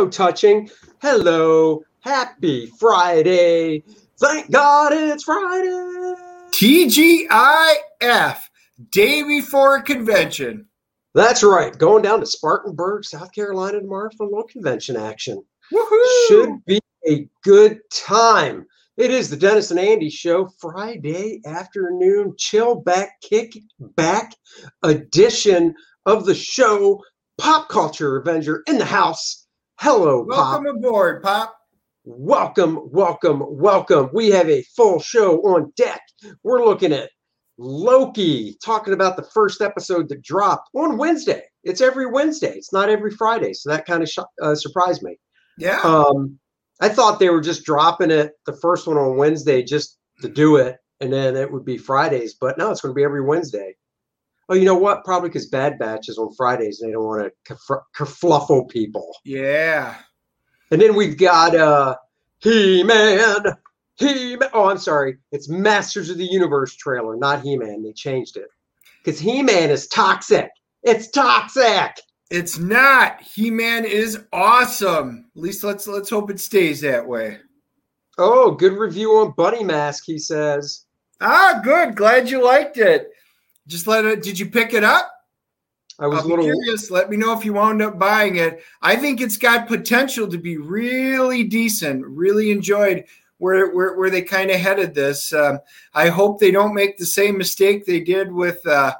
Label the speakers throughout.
Speaker 1: So touching. Hello, happy Friday. Thank God it's Friday.
Speaker 2: TGIF, day before a convention.
Speaker 1: That's right. Going down to Spartanburg, South Carolina tomorrow for a little convention action.
Speaker 2: Woohoo!
Speaker 1: Should be a good time. It is the Dennis and Andy show, Friday afternoon, chill back, kick back edition of the show. Pop Culture Avenger in the house. Hello, Pop.
Speaker 2: Welcome aboard, Pop.
Speaker 1: Welcome, welcome, welcome. We have a full show on deck. We're looking at Loki, talking about the first episode that dropped on Wednesday. It's every Wednesday. It's not every Friday, so that kind of sh- uh, surprised me.
Speaker 2: Yeah.
Speaker 1: Um, I thought they were just dropping it, the first one on Wednesday, just to do it, and then it would be Fridays. But no, it's going to be every Wednesday. Oh, you know what? Probably because Bad Batch is on Fridays, and they don't want to kerf- kerfluffle people.
Speaker 2: yeah.
Speaker 1: And then we've got uh He Man. He Man. Oh, I'm sorry. It's Masters of the Universe trailer, not He Man. They changed it because He Man is toxic. It's toxic.
Speaker 2: It's not. He-Man is awesome. At least let's let's hope it stays that way.
Speaker 1: Oh, good review on Bunny Mask. He says.
Speaker 2: Ah, good. Glad you liked it. Just let it. Did you pick it up?
Speaker 1: I was little.
Speaker 2: curious. Let me know if you wound up buying it. I think it's got potential to be really decent. Really enjoyed where where, where they kind of headed this. Um, I hope they don't make the same mistake they did with uh,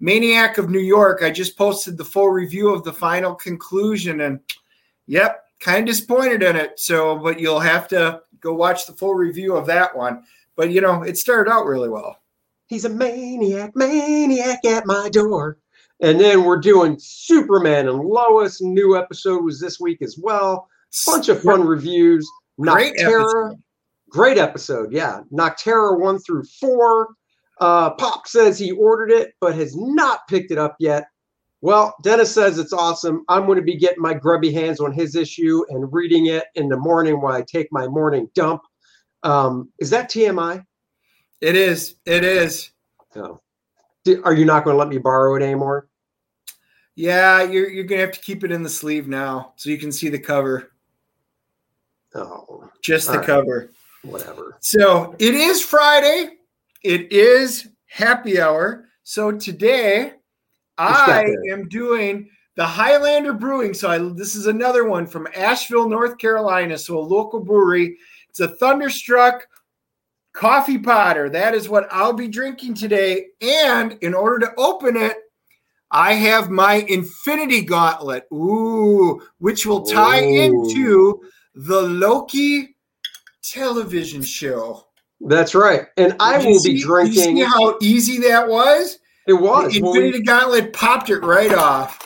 Speaker 2: Maniac of New York. I just posted the full review of the final conclusion, and yep, kind of disappointed in it. So, but you'll have to go watch the full review of that one. But you know, it started out really well.
Speaker 1: He's a maniac, maniac at my door. And then we're doing Superman and Lois. New episode was this week as well. Bunch of fun reviews.
Speaker 2: Great episode.
Speaker 1: great episode. Yeah, Nocterra one through four. Uh, Pop says he ordered it but has not picked it up yet. Well, Dennis says it's awesome. I'm going to be getting my grubby hands on his issue and reading it in the morning while I take my morning dump. Um, is that TMI?
Speaker 2: It is. It is.
Speaker 1: No. Are you not going to let me borrow it anymore?
Speaker 2: Yeah, you're you're gonna have to keep it in the sleeve now, so you can see the cover,
Speaker 1: Oh,
Speaker 2: just the
Speaker 1: right.
Speaker 2: cover.
Speaker 1: whatever.
Speaker 2: So it is Friday. It is happy hour. So today I am doing the Highlander Brewing. So I, this is another one from Asheville, North Carolina. So a local brewery. It's a Thunderstruck coffee porter. That is what I'll be drinking today. And in order to open it, I have my Infinity Gauntlet. Ooh, which will tie
Speaker 1: Ooh.
Speaker 2: into the Loki television show.
Speaker 1: That's right. And I
Speaker 2: Did
Speaker 1: will
Speaker 2: see-
Speaker 1: be
Speaker 2: did you
Speaker 1: drinking.
Speaker 2: see how easy that was?
Speaker 1: It was.
Speaker 2: The
Speaker 1: Well, we-
Speaker 2: Infinity Gauntlet popped it right off.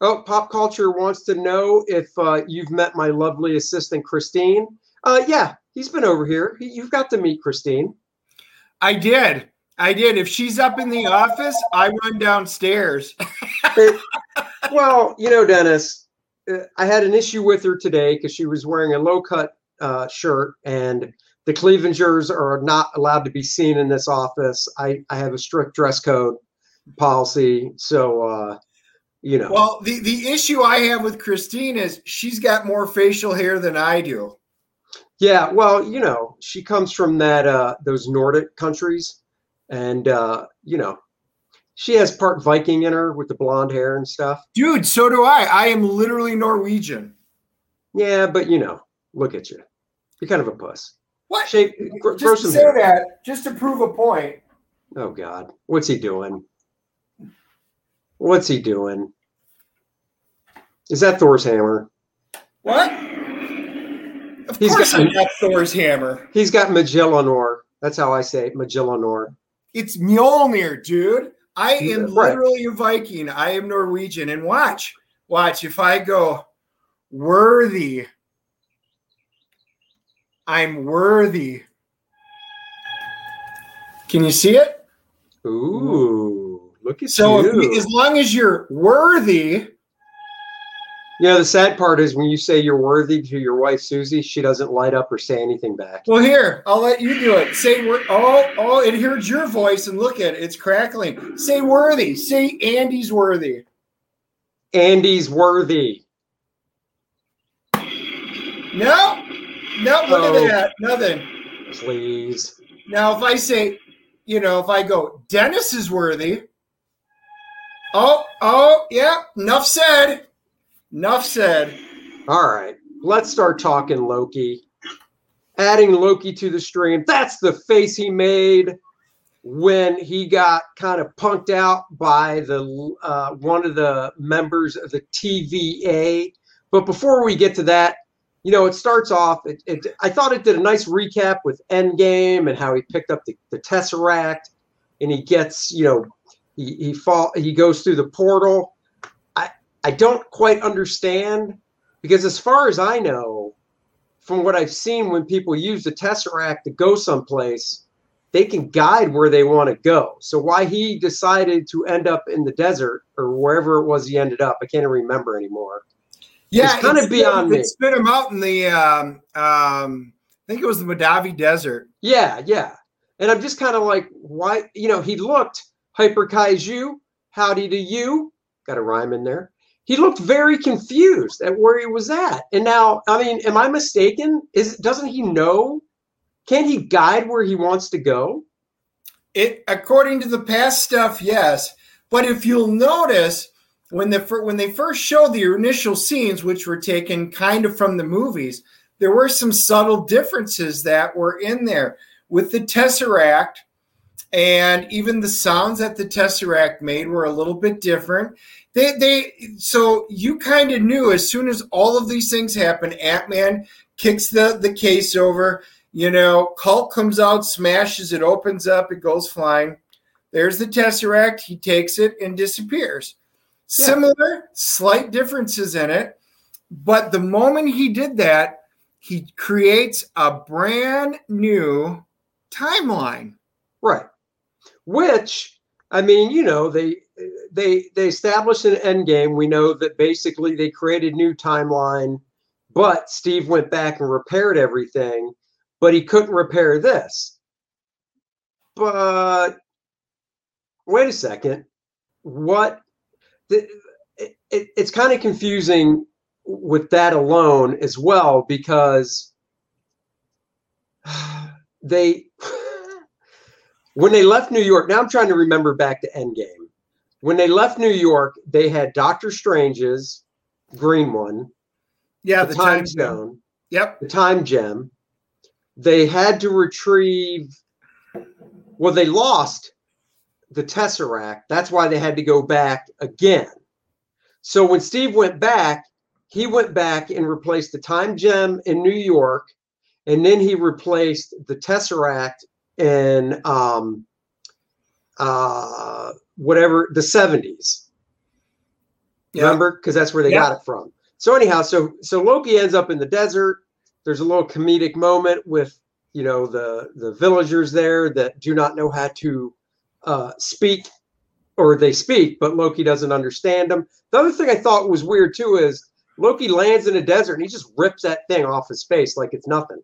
Speaker 1: oh, pop culture wants to know if uh, you've met my lovely assistant Christine. Uh, yeah, he's been over here. He- You've got to meet Christine.
Speaker 2: I did. I did. If she's up in the office, I run downstairs.
Speaker 1: It- well, you know, Dennis, uh, I had an issue with her today because she was wearing a low cut uh, shirt, and the Clevengers are not allowed to be seen in this office. I, I have a strict dress code policy, so uh, you know.
Speaker 2: Well, the, the issue I have with Christine is she's got more facial hair than I do.
Speaker 1: Yeah, well, you know, she comes from that uh those Nordic countries and uh, you know, she has part Viking in her with the blonde hair and stuff.
Speaker 2: Dude, so do I. I am literally Norwegian.
Speaker 1: Yeah, but you know, look at you. You're kind of a puss.
Speaker 2: What?
Speaker 1: Shave, gr-
Speaker 2: just to say
Speaker 1: hair.
Speaker 2: that, just to prove a point.
Speaker 1: Oh God, what's he doing? What's he doing? Is that Thor's hammer?
Speaker 2: What? Of
Speaker 1: He's
Speaker 2: course,
Speaker 1: got-
Speaker 2: I got Thor's hammer.
Speaker 1: He's got Magellanor. That's how I say it, Magellanor.
Speaker 2: It's Mjolnir, dude. I am
Speaker 1: Right.
Speaker 2: literally a Viking. I am Norwegian. And watch, watch. If I go worthy, I'm worthy. Can you see it?
Speaker 1: Ooh, look at
Speaker 2: So
Speaker 1: you.
Speaker 2: you- as long as you're worthy,
Speaker 1: you know, the sad part is when you say you're worthy to your wife Susie, she doesn't light up or say anything back.
Speaker 2: well, here I'll let you do it. Say wor- oh oh, it hears your voice and look at it. It's crackling. Say worthy. Say Andy's worthy.
Speaker 1: Andy's worthy.
Speaker 2: No, no. Look
Speaker 1: Oh.
Speaker 2: at that. Nothing.
Speaker 1: Please.
Speaker 2: Now, if I say, you know, if I go, Dennis is worthy. Oh, oh, yeah. Enough said. Enough said.
Speaker 1: All right, let's start talking Loki. Adding Loki to the stream. That's the face he made when he got kind of punked out by the uh, one of the members of the TVA. But before we get to that, you know, it starts off. It, it, I thought it did a nice recap with Endgame and how he picked up the, the Tesseract, and he gets, you know, he he fall he goes through the portal. I don't quite understand because as far as I know, from what I've seen, when people use the Tesseract to go someplace, they can guide where they want to go. So why he decided to end up in the desert or wherever it was he ended up, I can't even remember anymore.
Speaker 2: Yeah,
Speaker 1: It's kinda
Speaker 2: spit-
Speaker 1: beyond me.
Speaker 2: It spit him out in the, um, um, I think it was the Mojave Desert.
Speaker 1: Yeah, yeah. And I'm just kind of like, why? You know, he looked hyper kaiju, howdy to you, got a rhyme in there. He looked very confused at where he was at. And now, I mean, am I mistaken? Is doesn't he know? Can he guide where he wants to go?
Speaker 2: It, according to the past stuff, yes. But if you'll notice, when the when they first showed the initial scenes, which were taken kind of from the movies, there were some subtle differences that were in there with the Tesseract, and even the sounds that the Tesseract made were a little bit different. They they so you kind of knew as soon as all of these things happen, Ant Man kicks the the case over. You know, Hulk comes out, smashes it, opens up, it goes flying. There's the Tesseract. He takes it and disappears.
Speaker 1: Yeah.
Speaker 2: Similar, slight differences in it. But the moment he did that, he creates a brand new timeline.
Speaker 1: Right. Which, I mean, you know, they they they established an Endgame. We know that basically they created new timeline, but Steve went back and repaired everything, but he couldn't repair this. But wait a second. What the, it, it, it's kind of confusing with that alone as well because they when they left New York, now I'm trying to remember back to Endgame. When they left New York, they had Doctor Strange's green one,
Speaker 2: Yeah,
Speaker 1: the, time stone,
Speaker 2: Yep.
Speaker 1: the time gem. They had to retrieve. Well, they lost the Tesseract. That's why they had to go back again. So when Steve went back, he went back and replaced the time gem in New York, and then he replaced the Tesseract in um, uh, whatever the 70s.
Speaker 2: Yeah.
Speaker 1: Remember? Because that's where they
Speaker 2: Yeah.
Speaker 1: got it from. So anyhow, so so Loki ends up in the desert. There's a little comedic moment with you know the the villagers there that do not know how to uh, speak, or they speak, but Loki doesn't understand them. The other thing I thought was weird too is Loki lands in a desert and he just rips that thing off his face like it's nothing.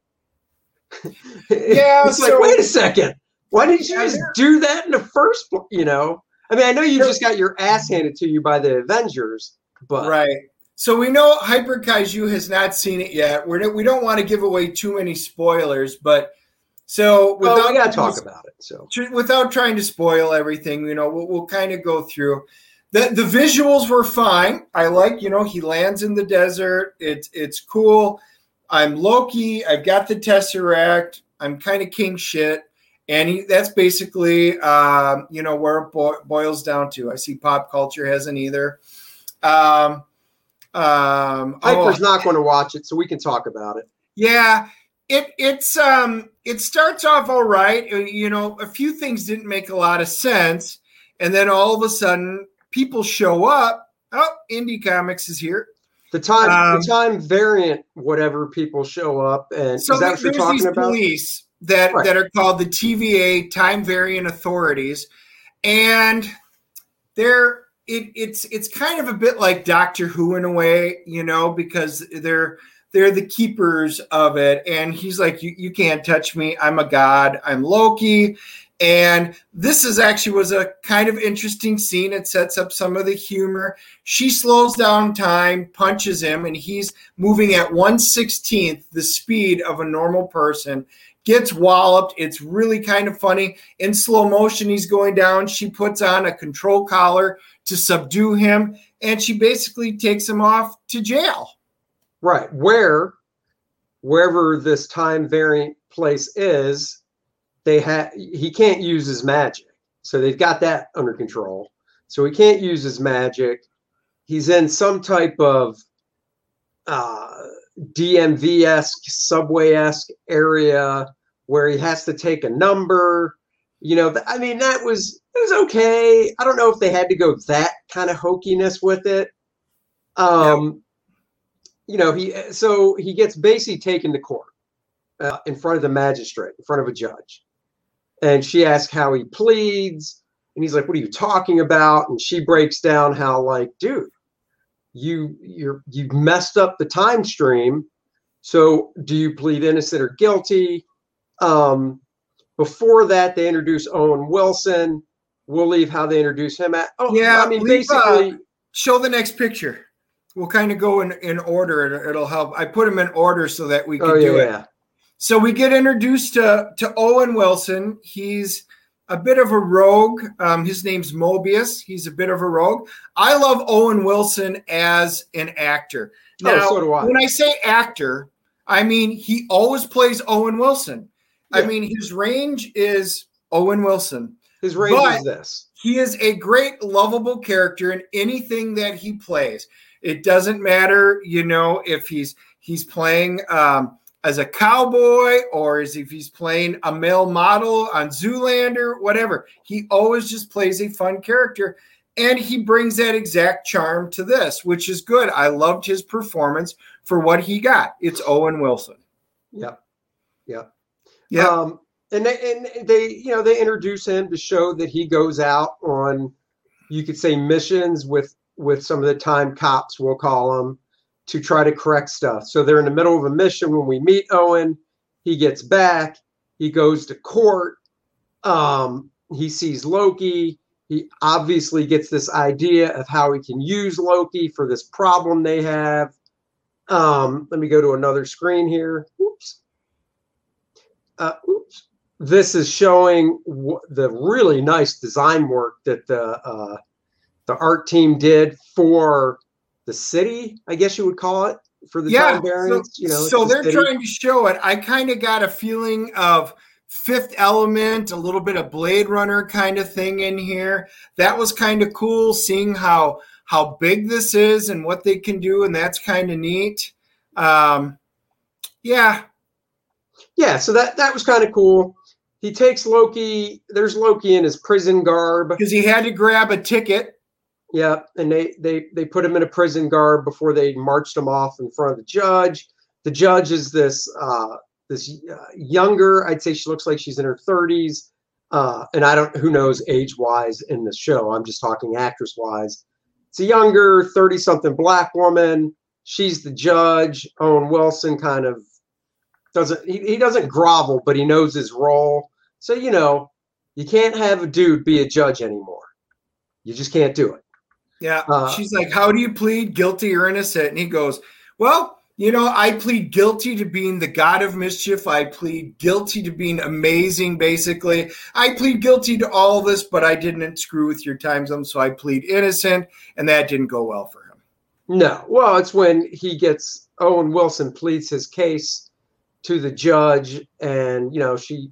Speaker 2: Yeah,
Speaker 1: it's like wait a second, why didn't you just do that in the first? You know, I mean, I know you just got your ass handed to you by the Avengers, but
Speaker 2: Right. So we know Hyper Kaiju has not seen it yet. We're, we don't want to give away too many spoilers, but so
Speaker 1: well,
Speaker 2: without
Speaker 1: we got to talk about it. So
Speaker 2: without trying to spoil everything, you know, we'll, we'll kind of go through. the the visuals were fine. I like, you know, he lands in the desert. It's it's cool. I'm Loki. I've got the Tesseract. I'm kind of king shit. And he, that's basically, um, you know, where it bo- boils down to. I see pop culture hasn't either. Um, um,
Speaker 1: Piper's oh, not going to watch it, so we can talk about it.
Speaker 2: Yeah, it it's um it starts off all right. Uh, you know, a few things didn't make a lot of sense, and then all of a sudden, people show up. Oh, Indie Comics is here.
Speaker 1: The time, um, the time variant, whatever people show up, and
Speaker 2: so is that what you're talking about? Police that right. that are called the TVA Time Variant Authorities, and they're it, it's it's kind of a bit like Doctor Who in a way, you know, because they're they're the keepers of it, and he's like, you you can't touch me. I'm a god. I'm Loki, and this is actually was a kind of interesting scene. It sets up some of the humor. She slows down time, punches him, and he's moving at 116th the speed of a normal person. Gets walloped. It's really kind of funny. In slow motion, he's going down. She puts on a control collar to subdue him, and she basically takes him off to jail.
Speaker 1: Right. Where, wherever this time variant place is, they have he can't use his magic. So they've got that under control. So he can't use his magic. He's in some type of uh, DMV esque, subway esque area where he has to take a number. You know, I mean, that was it was okay. I don't know if they had to go that kind of hokiness with it. Um, you know, he so he gets basically taken to court uh, in front of the magistrate, in front of a judge and she asks how he pleads and he's like what are you talking about and she breaks down how like dude you you're you messed up the time stream. So do you plead innocent or guilty? Um before that they introduce owen wilson. We'll leave how they introduce him at
Speaker 2: oh yeah i mean leave, uh, basically uh, show the next picture. We'll kind of go in in order it'll help. I put them in order so that we can oh, do yeah. it. so we get introduced to, to Owen Wilson. He's a bit of a rogue. Um, his name's Mobius. He's a bit of a rogue. I love Owen Wilson as an actor. Now, oh, so I. when I say actor, I mean he always plays Owen Wilson. Yeah. I mean his range is Owen Wilson.
Speaker 1: His range is this.
Speaker 2: He is a great, lovable character in anything that he plays. It doesn't matter, you know, if he's he's playing um, as a cowboy or as if he's playing a male model on Zoolander, whatever. He always just plays a fun character. And he brings that exact charm to this, which is good. I loved his performance for what he got. It's Owen Wilson.
Speaker 1: Yep. Yep. Yeah. Um, and they, and they, you know, they introduce him to show that he goes out on, you could say, missions with with some of the time cops, we'll call them, to try to correct stuff. So they're in the middle of a mission when we meet Owen. He gets back. He goes to court. Um, he sees Loki. He obviously gets this idea of how he can use Loki for this problem they have. Um, let me go to another screen here. Oops. Uh, oops. This is showing w- the really nice design work that the uh, the art team did for the city, I guess you would call it, for the yeah.
Speaker 2: So,
Speaker 1: you know,
Speaker 2: so they're city. trying to show it. I kind of got a feeling of Fifth Element, a little bit of Blade Runner kind of thing in here. That was kind of cool, seeing how how big this is and what they can do, and that's kind of neat. Um, yeah,
Speaker 1: yeah. So that that was kind of cool. He takes Loki. There's Loki in his prison garb
Speaker 2: because he had to grab a ticket
Speaker 1: yeah, and they they they put him in a prison garb before they marched him off in front of the judge. The judge is this uh, this uh, younger. I'd say she looks like she's in her thirties, uh, and I don't who knows age wise in the show. I'm just talking actress wise. It's a younger thirty something black woman. She's the judge. Owen Wilson kind of doesn't he, he doesn't grovel, but he knows his role. So you know you can't have a dude be a judge anymore. You just can't do it.
Speaker 2: Yeah. Uh, She's like, How do you plead guilty or innocent? And he goes, Well, you know, I plead guilty to being the god of mischief. I plead guilty to being amazing, basically. I plead guilty to all this, but I didn't screw with your time zone, so I plead innocent, and that didn't go well for him.
Speaker 1: No. Well, it's when he gets Owen Wilson pleads his case to the judge, and you know, she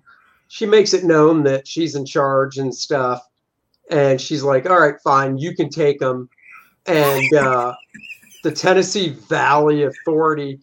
Speaker 1: she makes it known that she's in charge and stuff. And she's like, All right, fine, you can take them." And uh the Tennessee Valley Authority.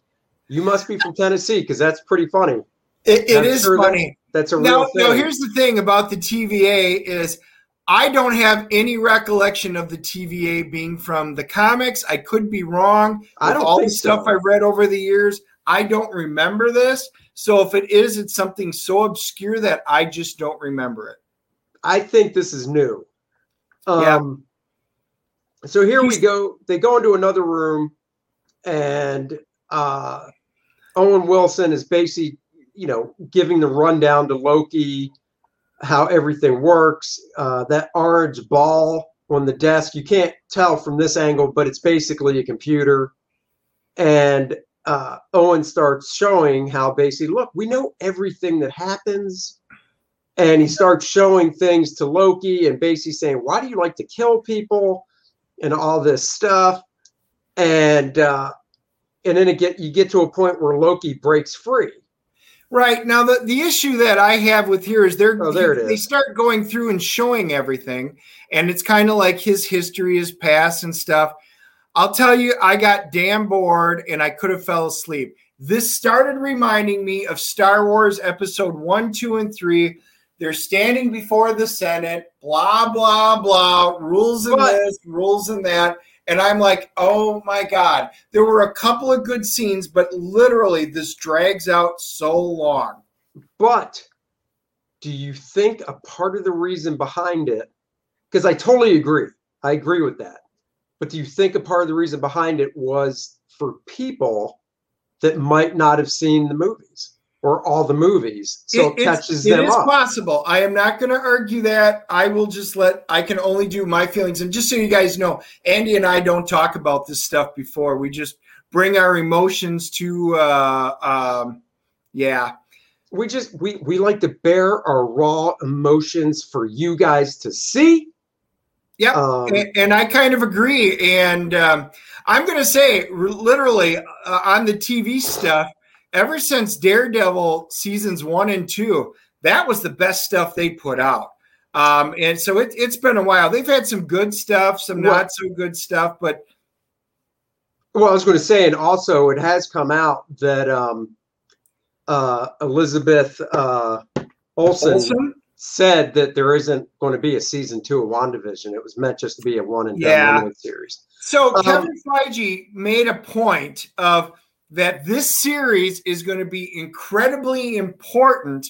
Speaker 1: You must be from Tennessee because that's pretty funny.
Speaker 2: It, it is sure funny.
Speaker 1: That, that's a
Speaker 2: now,
Speaker 1: real thing.
Speaker 2: Now, here's the thing about the TVA is I don't have any recollection of the TVA being from the comics. I could be wrong.
Speaker 1: I don't
Speaker 2: all
Speaker 1: think
Speaker 2: the stuff
Speaker 1: so.
Speaker 2: I read over the years. I don't remember this. So if it is, it's something so obscure that I just don't remember it.
Speaker 1: I think this is new.
Speaker 2: Yeah.
Speaker 1: Um, so here we go. They go into another room, and uh, Owen Wilson is basically, you know, giving the rundown to Loki how everything works. Uh, that orange ball on the desk, you can't tell from this angle, but it's basically a computer. And uh, Owen starts showing how basically, look, we know everything that happens. And he starts showing things to Loki and basically saying, why do you like to kill people and all this stuff? And uh, and then it get you get to a point where Loki breaks free.
Speaker 2: Right now, the, the issue that I have with here is they're
Speaker 1: Oh, there it
Speaker 2: they start going through and showing everything, and it's kind of like his history, his past, and stuff. I'll tell you, I got damn bored, and I could have fell asleep. This started reminding me of Star Wars Episode One, Two, and Three. They're standing before the Senate, blah blah blah, rules and
Speaker 1: But-
Speaker 2: this, rules and that. And I'm like, oh my God. There were a couple of good scenes, but literally this drags out so long.
Speaker 1: But do you think a part of the reason behind it, because I totally agree, I agree with that. But do you think a part of the reason behind it was for people that might not have seen the movies or all the movies, so it,
Speaker 2: it's-
Speaker 1: catches
Speaker 2: it
Speaker 1: them
Speaker 2: is
Speaker 1: up?
Speaker 2: possible. I am not going to argue that. I will just let, I can only do my feelings. And just so you guys know, Andy and I don't talk about this stuff before. We just bring our emotions to, uh, um, yeah.
Speaker 1: we just we we like to bear our raw emotions for you guys to see.
Speaker 2: Yeah,
Speaker 1: Um,
Speaker 2: and, and I kind of agree. And um, I'm going to say, r- literally, uh, on the TV stuff, ever since Daredevil seasons one and two, that was the best stuff they put out. Um, and so it, it's been a while. They've had some good stuff, some
Speaker 1: Well-
Speaker 2: not so good stuff, but
Speaker 1: Well, I was going to say, and also it has come out that um, uh, Elizabeth uh, Olsen,
Speaker 2: Olsen?
Speaker 1: said that there isn't going to be a season two of WandaVision. It was meant just to be a one and
Speaker 2: Yeah.
Speaker 1: done series.
Speaker 2: So
Speaker 1: Um,
Speaker 2: Kevin Feige made a point of that this series is going to be incredibly important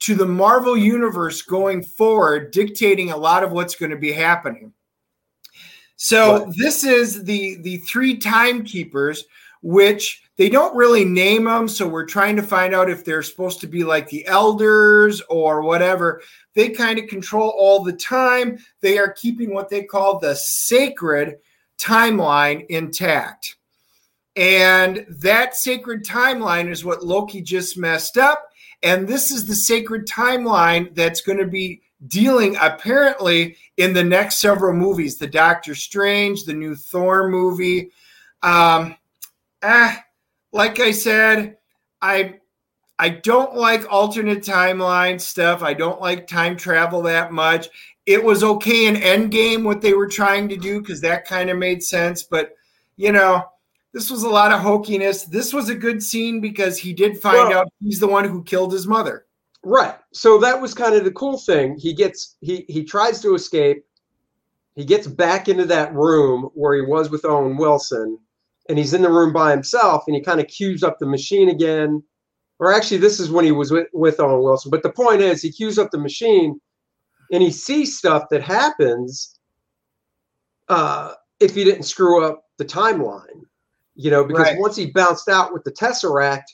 Speaker 2: to the Marvel universe going forward, dictating a lot of what's going to be happening. So
Speaker 1: Right.
Speaker 2: this is the the three timekeepers, which they don't really name them. So we're trying to find out if they're supposed to be like the elders or whatever. They kind of control all the time. They are keeping what they call the sacred timeline intact. And that sacred timeline is what Loki just messed up. And this is the sacred timeline that's going to be dealing apparently in the next several movies the Doctor Strange, the new Thor movie. Um, ah, like I said, I I don't like alternate timeline stuff. I don't like time travel that much. It was okay in Endgame what they were trying to do because that kind of made sense. But you know, this was a lot of hokiness. This was a good scene because he did find
Speaker 1: Well-
Speaker 2: out he's the one who killed his mother.
Speaker 1: Right. So that was kind of the cool thing. He gets he he tries to escape. He gets back into that room where he was with Owen Wilson, and he's in the room by himself, and he kind of cues up the machine again. Or actually, this is when he was with, with Owen Wilson. But the point is, he cues up the machine, and he sees stuff that happens uh, if he didn't screw up the timeline. You know, because
Speaker 2: Right.
Speaker 1: once he bounced out with the Tesseract,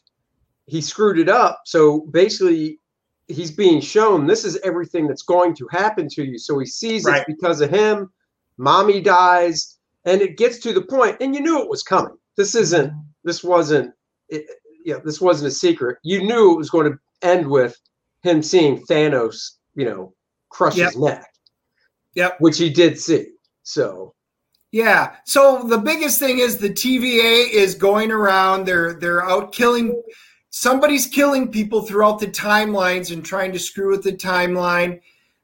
Speaker 1: he screwed it up. So basically, he's being shown this is everything that's going to happen to you. So he sees
Speaker 2: Right.
Speaker 1: it's because of him. Mommy dies, and it gets to the point, and you knew it was coming. This isn't. Mm-hmm. This wasn't it, you know, this wasn't a secret. You knew it was going to end with him seeing Thanos, you know, crush
Speaker 2: Yep.
Speaker 1: his neck.
Speaker 2: Yep.
Speaker 1: Which he did see. So
Speaker 2: Yeah. So the biggest thing is the TVA is going around. They're they're out killing. Somebody's killing people throughout the timelines and trying to screw with the timeline.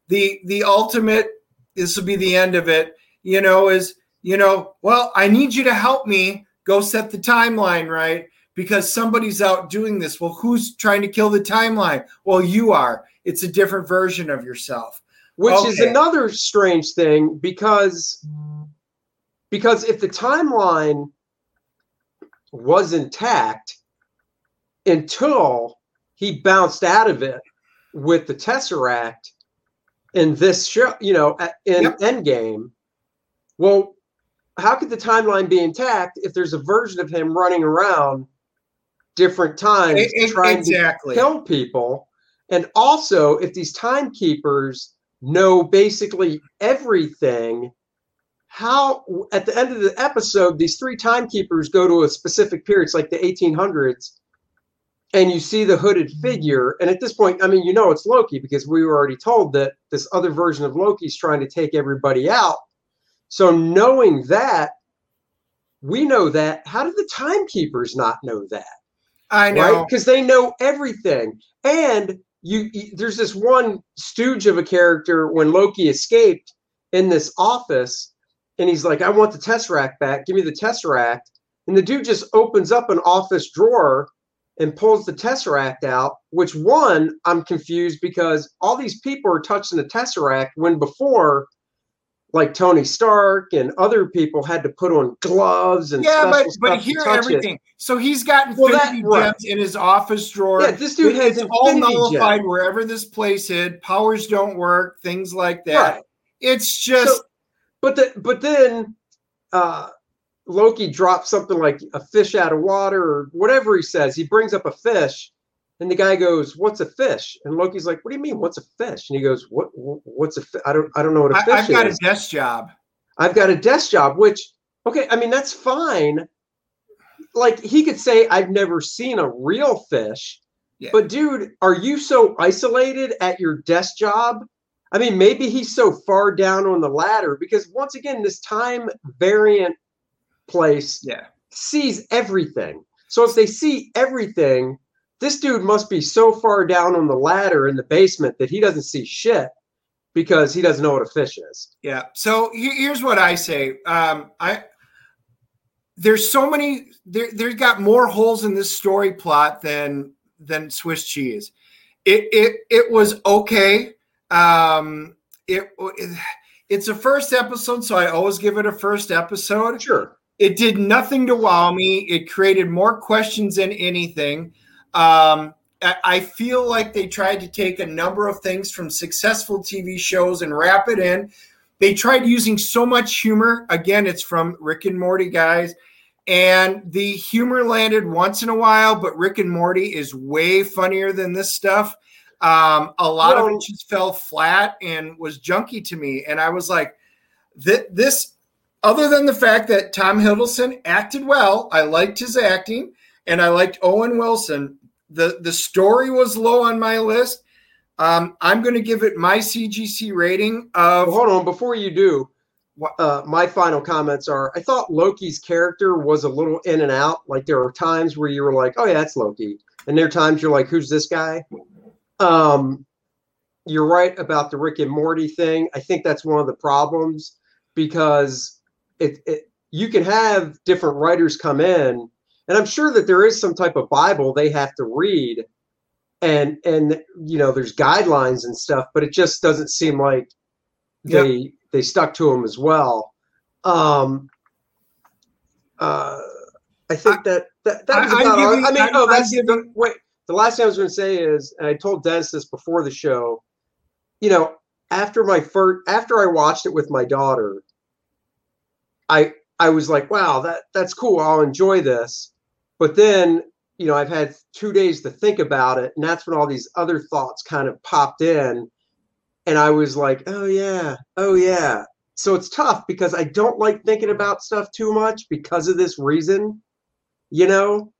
Speaker 2: The the ultimate. This will be the end of it. You know, is you know, well, I need you to help me go set the timeline right because somebody's out doing this. Well, who's trying to kill the timeline? Well, you are. It's a different version of yourself.
Speaker 1: which is another strange thing because because if the timeline was intact until he bounced out of it with the tesseract in this show you know in
Speaker 2: Yep.
Speaker 1: endgame well how could the timeline be intact if there's a version of him running around different times
Speaker 2: E- e-
Speaker 1: trying
Speaker 2: exactly.
Speaker 1: to kill people and also if these timekeepers know basically everything how at the end of the episode these three timekeepers go to a specific period it's like the 1800s and you see the hooded mm-hmm. figure and at this point i mean you know it's loki because we were already told that this other version of loki's trying to take everybody out so knowing that we know that how did the timekeepers not know that
Speaker 2: I know.
Speaker 1: right? Because they know everything. And you, you- there's this one stooge of a character when Loki escaped in this office, and he's like, "I want the Tesseract back. Give me the Tesseract." And the dude just opens up an office drawer and pulls the Tesseract out. Which one I'm confused because all these people are touching the Tesseract when before. Like Tony Stark and other people had to put on gloves and
Speaker 2: yeah, but but hear
Speaker 1: touch it.
Speaker 2: everything. So he's got
Speaker 1: Well, that-
Speaker 2: infinity gems in his office drawer.
Speaker 1: Yeah, this dude has
Speaker 2: all nullified
Speaker 1: gems.
Speaker 2: wherever this place hid. Powers don't work, things like that.
Speaker 1: Right.
Speaker 2: It's just
Speaker 1: So, but the, but then uh, Loki drops something like a fish out of water or whatever he says. He brings up a fish, and the guy goes, "What's a fish?" And Loki's like, "What do you mean? What's a fish?" And he goes, "What? What's a fi- I don't I don't know what a
Speaker 2: I,
Speaker 1: fish is?
Speaker 2: I've got a desk job.
Speaker 1: I've got a desk job." Which okay, I mean that's fine. Like he could say, "I've never seen a real fish."
Speaker 2: Yeah.
Speaker 1: But dude, are you so isolated at your desk job? I mean, maybe he's so far down on the ladder because once again, this time variant place
Speaker 2: Yeah.
Speaker 1: sees everything. So if they see everything, this dude must be so far down on the ladder in the basement that he doesn't see shit because he doesn't know what a fish is.
Speaker 2: Yeah. So here's what I say. Um, I there's so many. There, there's got more holes in this story plot than than Swiss cheese. It it it was okay. Um, it, it it's a first episode, so I always give it a first episode.
Speaker 1: Sure.
Speaker 2: It did nothing to wow me. It created more questions than anything. Um, I I feel like they tried to take a number of things from successful TV shows and wrap it in. They tried using so much humor. Again, it's from Rick and Morty guys. And the humor landed once in a while, but Rick and Morty is way funnier than this stuff. Um, a lot of it just fell flat and was junky to me. And I was like, "Thi- this, other than the fact that Tom Hiddleston acted well, I liked his acting, and I liked Owen Wilson. The the story was low on my list. Um, I'm going to give it my CGC rating of
Speaker 1: Well, hold on, before you do, uh, my final comments are: I thought Loki's character was a little in and out. Like there were times where you were like, "Oh yeah, that's Loki," and there are times you're like, "Who's this guy?" Um, you're right about the Rick and Morty thing. I think that's one of the problems because it, it you can have different writers come in, and I'm sure that there is some type of Bible they have to read, and and you know there's guidelines and stuff, but it just doesn't seem like
Speaker 2: Yep.
Speaker 1: they they stuck to them as well. Um, uh, I think that that, that was
Speaker 2: I- I'm
Speaker 1: about
Speaker 2: giving-
Speaker 1: I mean, oh,
Speaker 2: I'm
Speaker 1: that's
Speaker 2: giving-
Speaker 1: wait. The last thing I was going to say is, and I told Dennis this before the show. You know, after my first, after I watched it with my daughter, I I was like, wow, that that's cool. I'll enjoy this. But then, you know, I've had two days to think about it, and that's when all these other thoughts kind of popped in, and I was like, oh yeah, oh yeah. So it's tough because I don't like thinking about stuff too much because of this reason, you know.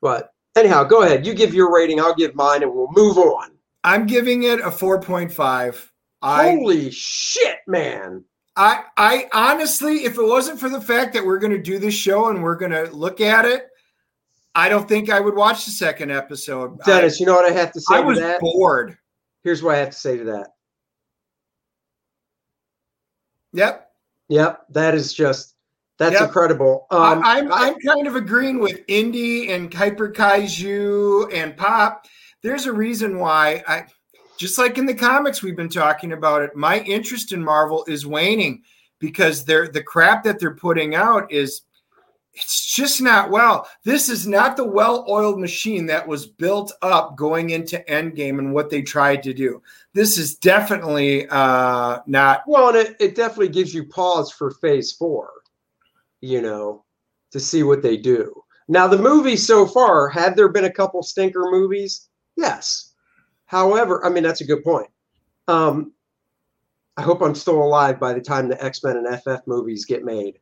Speaker 1: But Anyhow, go ahead. You give your rating. I'll give mine, and we'll move on.
Speaker 2: I'm giving it a 4.5. I
Speaker 1: Holy shit, man!
Speaker 2: I I honestly, if it wasn't for the fact that we're going to do this show and we're going to look at it, I don't think I would watch the second episode.
Speaker 1: Dennis, you know what I have to say
Speaker 2: I, I was
Speaker 1: that?
Speaker 2: bored.
Speaker 1: Here's what I have to say to that.
Speaker 2: Yep.
Speaker 1: Yep, that is just that's
Speaker 2: Yep.
Speaker 1: incredible. Um,
Speaker 2: I, I'm
Speaker 1: I-
Speaker 2: I'm kind of agreeing with Indy and Hyper Kaiju and Pop. There's a reason why I just like in the comics we've been talking about it. My interest in Marvel is waning because they're the crap that they're putting out is it's just not well. This is not the well-oiled machine that was built up going into Endgame and what they tried to do. This is definitely uh, not
Speaker 1: well, and it, it definitely gives you pause for Phase Four. You know, to see what they do. Now, the movies so far have there been a couple stinker movies? Yes. However, I mean that's a good point. Um, I hope I'm still alive by the time the X Men and FF movies get made.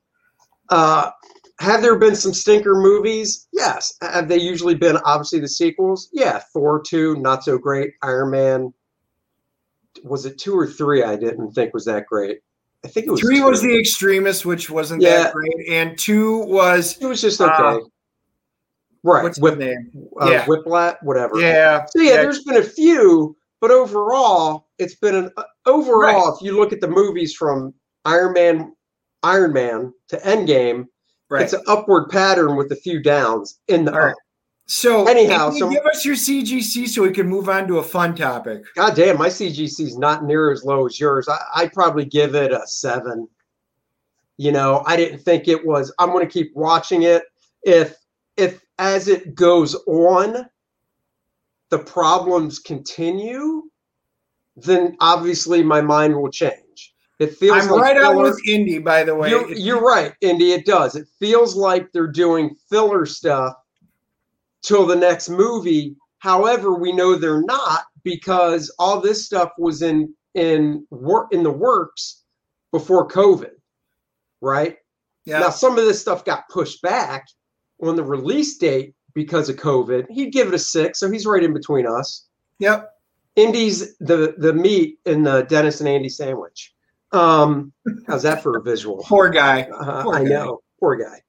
Speaker 1: Uh, have there been some stinker movies? Yes. Have they usually been obviously the sequels? Yeah. Thor 2, not so great. Iron Man, was it two or three? I didn't think was that great. I think it was
Speaker 2: three was the Extremis, which wasn't
Speaker 1: Yeah.
Speaker 2: that great, and two was
Speaker 1: It was just okay.
Speaker 2: uh,
Speaker 1: right.
Speaker 2: what's
Speaker 1: Whip,
Speaker 2: the name?
Speaker 1: uh,
Speaker 2: yeah.
Speaker 1: Whiplat, whatever.
Speaker 2: Yeah,
Speaker 1: So yeah,
Speaker 2: yeah.
Speaker 1: there's been a few, but overall, it's been an uh, overall. If you look at the movies from Iron Man, Iron Man to Endgame,
Speaker 2: right.
Speaker 1: it's an upward pattern with a few downs in the
Speaker 2: right. So
Speaker 1: Anyhow, so-
Speaker 2: give us your CGC so we can move on to a fun topic.
Speaker 1: God damn, my CGC is not near as low as yours. I, I'd probably give it a seven. You know, I didn't think it was. I'm going to keep watching it. If if as it goes on, the problems continue, then obviously my mind will change. It feels
Speaker 2: I'm
Speaker 1: like
Speaker 2: right on
Speaker 1: filler-
Speaker 2: with Indy, by the way.
Speaker 1: You're, you're right, Indy. It does. It feels like they're doing filler stuff till the next movie. However, we know they're not because all this stuff was in in work in the works before COVID, right?
Speaker 2: Yeah.
Speaker 1: Now some of this stuff got pushed back on the release date because of COVID. He'd give it a six, so he's right in between us.
Speaker 2: yep.
Speaker 1: Indy's the the meat in the Dennis and Andy sandwich. Um, how's that for a visual?
Speaker 2: Poor guy.
Speaker 1: Uh,
Speaker 2: Poor
Speaker 1: I
Speaker 2: guy.
Speaker 1: know, poor guy.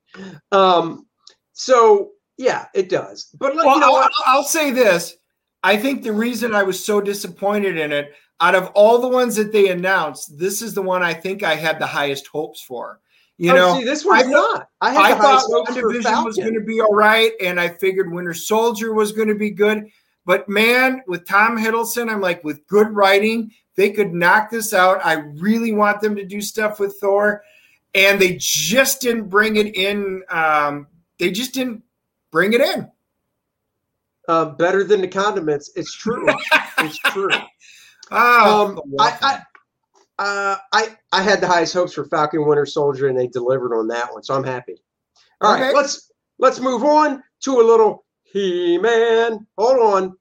Speaker 1: Um, so yeah, it does. But
Speaker 2: Well,
Speaker 1: you know
Speaker 2: I'll? I'll say this. I think the reason I was so disappointed in it, out of all the ones that they announced, this is the one I think I had the highest hopes for. You
Speaker 1: Oh,
Speaker 2: know,
Speaker 1: see, this one's
Speaker 2: I-
Speaker 1: not. I had
Speaker 2: I
Speaker 1: the
Speaker 2: thought WandaVision was going to be all right, and I figured Winter Soldier was going to be good. But man, with Tom Hiddleston, I'm like, with good writing, they could knock this out. I really want them to do stuff with Thor, and they just didn't bring it in. Um, they just didn't bring it in.
Speaker 1: uh, better than the condiments. It's true. it's true.
Speaker 2: Oh,
Speaker 1: Um, I. I, uh, I, I had the highest hopes for Falcon Winter Soldier, and they delivered on that one, so I'm happy. All right,
Speaker 2: Okay.
Speaker 1: let's let's move on to a little He-Man. Hold on,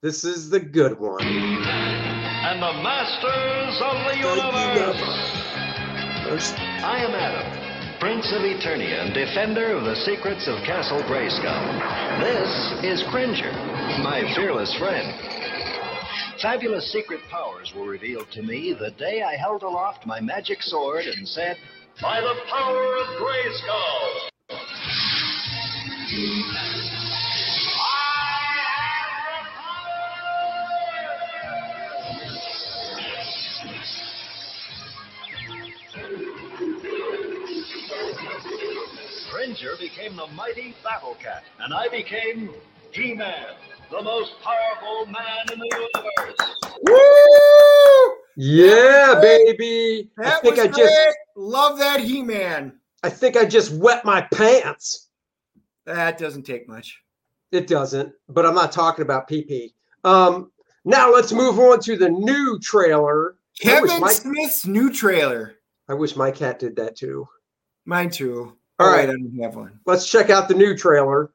Speaker 1: this is the good one.
Speaker 3: and the masters of the universe. I am Adam, Prince of Eternia and defender of the secrets of Castle Grayskull. This is Cringer, my fearless friend. Fabulous secret powers were revealed to me the day I held aloft my magic sword and said, By the power of Grayskull! Cringer became the mighty Battle Cat, and I became He-Man, the most powerful man in the universe.
Speaker 2: Woo!
Speaker 1: yeah,
Speaker 2: That
Speaker 1: baby. I think
Speaker 2: was
Speaker 1: I just
Speaker 2: love that He-Man.
Speaker 1: I think I just wet my pants.
Speaker 2: That doesn't take much.
Speaker 1: It doesn't, but I'm not talking about PP. Um, now let's move on to the new trailer.
Speaker 2: Kevin
Speaker 1: my-
Speaker 2: Smith's new trailer.
Speaker 1: I wish my cat did that too.
Speaker 2: Mine too.
Speaker 1: All right.
Speaker 2: wait, I don't have one.
Speaker 1: Let's check out the new trailer.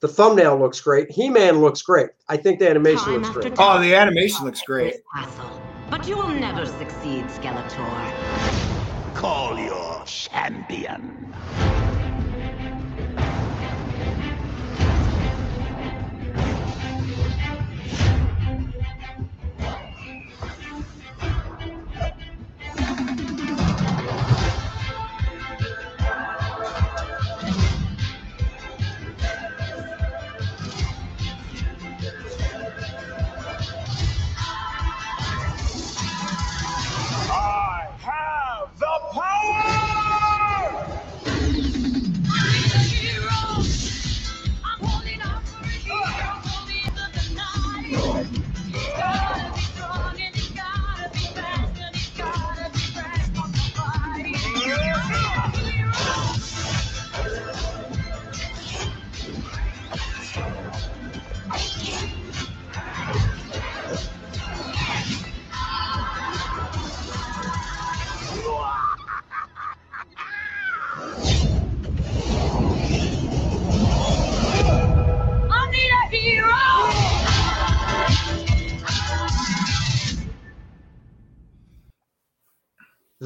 Speaker 1: The thumbnail looks great. He-Man looks great. I think the animation
Speaker 4: Time
Speaker 1: looks great.
Speaker 2: Oh, the animation looks great.
Speaker 4: This castle. But you will never succeed, Skeletor.
Speaker 5: Call your champion.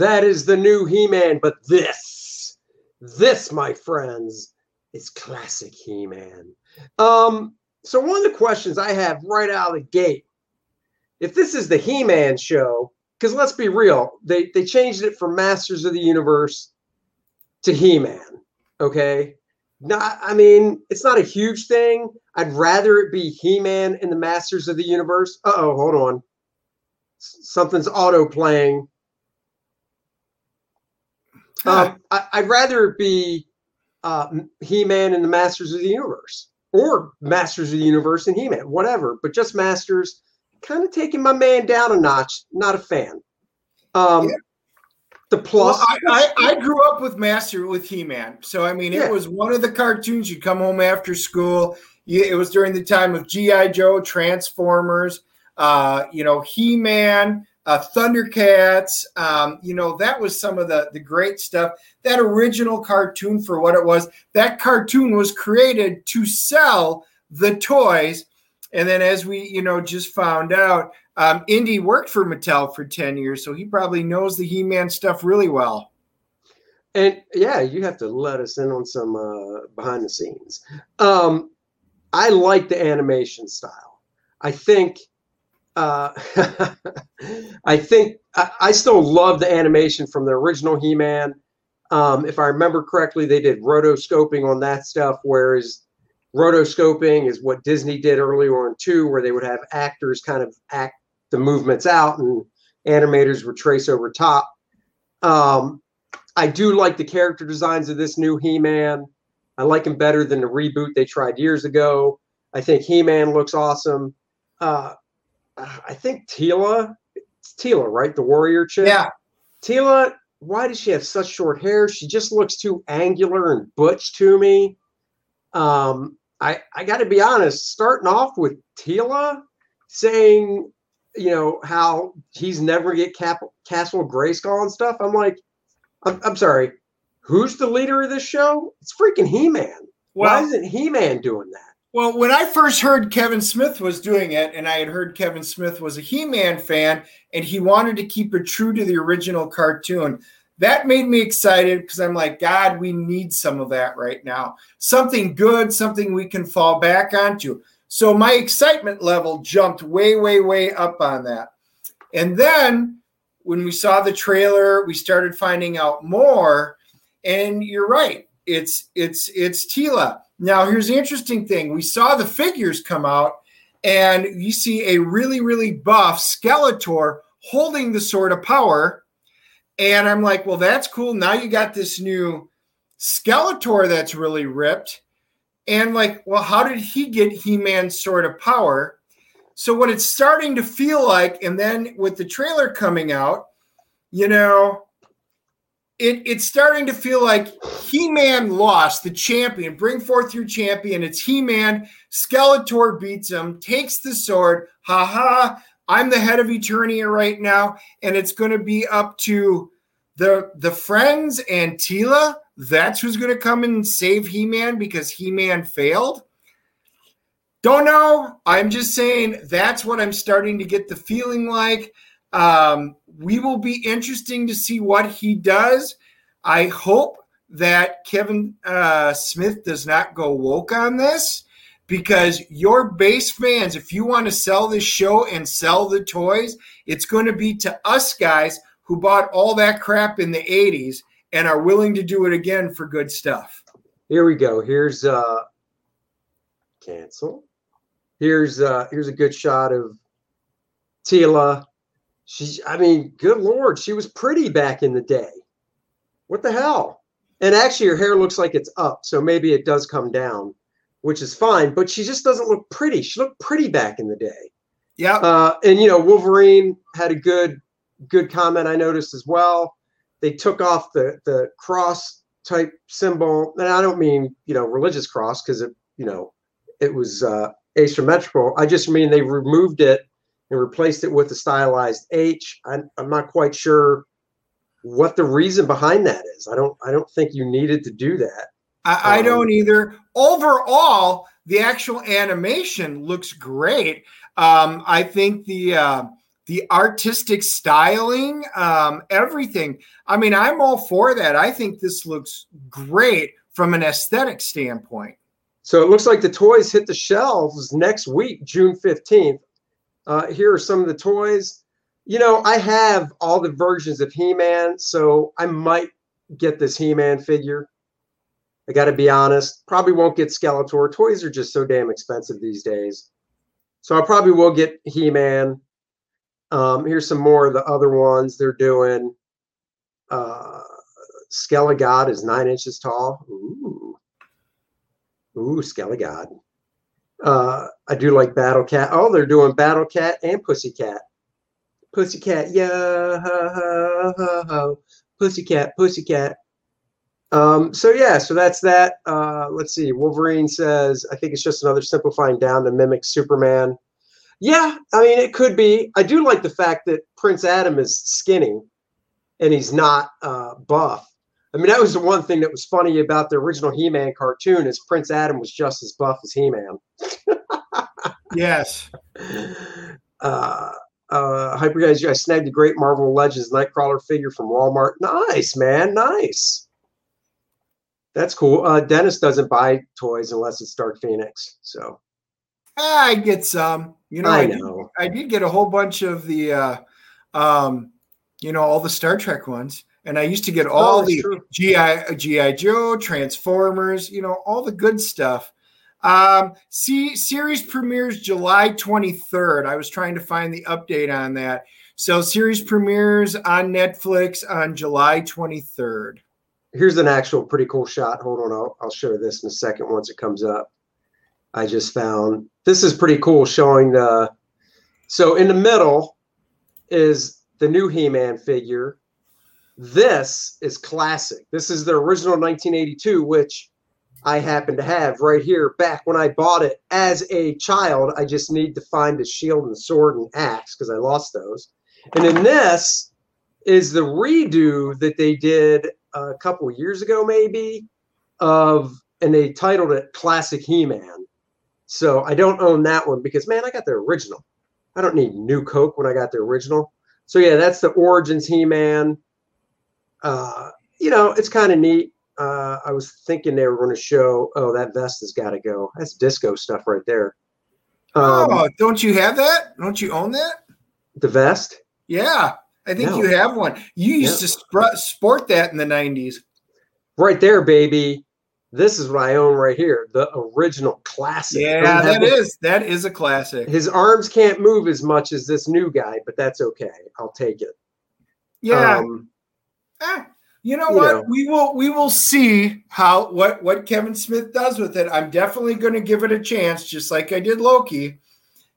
Speaker 1: That is the new He-Man, but this, this, my friends, is classic He-Man. Um, so one of the questions I have right out of the gate, if this is the He-Man show, because let's be real, they they changed it from Masters of the Universe to He-Man. Okay. Not, I mean, it's not a huge thing. I'd rather it be He-Man and the Masters of the Universe. Uh oh, hold on. Something's auto playing. Uh, I, would rather be uh, He-Man and the Masters of the Universe or Masters of the Universe and He-Man, whatever. But just Masters, kind of taking my man down a notch. Not a fan. Um, yeah. The plus,
Speaker 2: well, I, I, I, grew up with Master with He-Man, so I mean, it yeah. was one of the cartoons. You'd come home after school. It was during the time of GI Joe, Transformers, uh, you know, He-Man uh, Thundercats. Um, you know, that was some of the, the great stuff. That original cartoon, for what it was, that cartoon was created to sell the toys. And then, as we, you know, just found out, um, Indy worked for Mattel for 10 years, so he probably knows the He Man stuff really well.
Speaker 1: And yeah, you have to let us in on some uh, behind the scenes. Um, I like the animation style. I think uh, I think I, I, still love the animation from the original He-Man. Um, if I remember correctly, they did rotoscoping on that stuff, whereas rotoscoping is what Disney did earlier on too, where they would have actors kind of act the movements out and animators would trace over top. Um, I do like the character designs of this new He-Man. I like him better than the reboot they tried years ago. I think He-Man looks awesome. Uh, I think Teela, it's Teela, right? The warrior chick.
Speaker 2: Yeah.
Speaker 1: Teela, why does she have such short hair? She just looks too angular and butch to me. Um, I I got to be honest. Starting off with Teela saying, you know, how he's never get Cap- Castle Grayskull and stuff. I'm like, I'm, I'm sorry. Who's the leader of this show? It's freaking He Man. Well, Why isn't He Man doing that?
Speaker 2: Well, when I first heard Kevin Smith was doing it, and I had heard Kevin Smith was a He Man fan and he wanted to keep it true to the original cartoon, that made me excited because I'm like, God, we need some of that right now. Something good, something we can fall back onto. So my excitement level jumped way, way, way up on that. And then when we saw the trailer, we started finding out more. And you're right, it's it's it's Teela. Now, here's the interesting thing we saw the figures come out, and you see a really, really buff Skeletor holding the sword of power. And I'm like, well, that's cool. Now you got this new Skeletor that's really ripped. And like, well, how did he get He Man's sword of power? So, what it's starting to feel like, and then with the trailer coming out, you know, it, it's starting to feel like He-Man lost the champion. Bring forth your champion. It's He-Man. Skeletor beats him, takes the sword. Ha ha! I'm the head of Eternia right now, and it's going to be up to the the friends and Teela. That's who's going to come and save He-Man because He-Man failed. Don't know. I'm just saying that's what I'm starting to get the feeling like. Um, we will be interesting to see what he does. I hope that Kevin uh, Smith does not go woke on this because your base fans, if you want to sell this show and sell the toys, it's going to be to us guys who bought all that crap in the 80s and are willing to do it again for good stuff.
Speaker 1: Here we go. Here's uh cancel. Here's uh here's a good shot of Teela She's, I mean, good lord, she was pretty back in the day. What the hell? And actually, her hair looks like it's up, so maybe it does come down, which is fine. But she just doesn't look pretty. She looked pretty back in the day.
Speaker 2: Yeah.
Speaker 1: Uh, and you know, Wolverine had a good, good comment I noticed as well. They took off the the cross type symbol, and I don't mean you know religious cross because it you know it was uh, asymmetrical. I just mean they removed it and replaced it with a stylized H. I'm, I'm not quite sure what the reason behind that is. I don't I don't think you needed to do that.
Speaker 2: I, I um, don't either. Overall, the actual animation looks great. Um, I think the uh, the artistic styling, um, everything. I mean, I'm all for that. I think this looks great from an aesthetic standpoint.
Speaker 1: So it looks like the toys hit the shelves next week, June 15th. Uh, here are some of the toys. You know, I have all the versions of He Man, so I might get this He Man figure. I got to be honest. Probably won't get Skeletor. Toys are just so damn expensive these days. So I probably will get He Man. Um, here's some more of the other ones they're doing. Uh, Skelegod is nine inches tall. Ooh. Ooh, Skelly God. Uh, I do like Battle Cat. Oh, they're doing Battle Cat and Pussycat. Pussycat, yeah, ho, ho, ho, ho. Pussycat, Pussycat. Um, so yeah, so that's that. Uh, let's see. Wolverine says, I think it's just another simplifying down to mimic Superman. Yeah, I mean it could be. I do like the fact that Prince Adam is skinny and he's not uh, buff. I mean, that was the one thing that was funny about the original He-Man cartoon is Prince Adam was just as buff as He-Man.
Speaker 2: Yes.
Speaker 1: Uh, uh, Hyper guys, I snagged a great Marvel Legends Nightcrawler figure from Walmart. Nice, man, nice. That's cool. Uh, Dennis doesn't buy toys unless it's Dark Phoenix. So
Speaker 2: I get some. You know,
Speaker 1: I
Speaker 2: I,
Speaker 1: know.
Speaker 2: Did, I did get a whole bunch of the, uh, um, you know, all the Star Trek ones and I used to get all
Speaker 1: Oh,
Speaker 2: the
Speaker 1: true.
Speaker 2: GI GI Joe, Transformers, you know, all the good stuff. Um, see, series premieres July 23rd. I was trying to find the update on that. So, series premieres on Netflix on July 23rd.
Speaker 1: here's an actual pretty cool shot. Hold on, I'll, I'll show this in a second once it comes up. I just found this is pretty cool showing the. So in the middle is the new He-Man figure. This is classic. This is the original 1982, which I happen to have right here. Back when I bought it as a child, I just need to find the shield and sword and axe because I lost those. And then this is the redo that they did a couple years ago, maybe, of and they titled it Classic He-Man. So I don't own that one because man, I got the original. I don't need new Coke when I got the original. So yeah, that's the Origins He-Man. Uh, you know, it's kind of neat. Uh, I was thinking they were going to show. Oh, that vest has got to go. That's disco stuff right there. Um,
Speaker 2: oh, don't you have that? Don't you own that?
Speaker 1: the vest.
Speaker 2: Yeah, I think
Speaker 1: No.
Speaker 2: you have one. You used to spr- sport that in the 90s.
Speaker 1: right there, baby. This is what I own right here, the original classic.
Speaker 2: Yeah, that
Speaker 1: the-
Speaker 2: is that is a classic.
Speaker 1: His arms can't move as much as this new guy, but that's okay. I'll take it.
Speaker 2: Yeah,
Speaker 1: Um,
Speaker 2: Eh, you know
Speaker 1: you
Speaker 2: what?
Speaker 1: know.
Speaker 2: We will we will see how what what Kevin Smith does with it. I'm definitely going to give it a chance, just like I did Loki.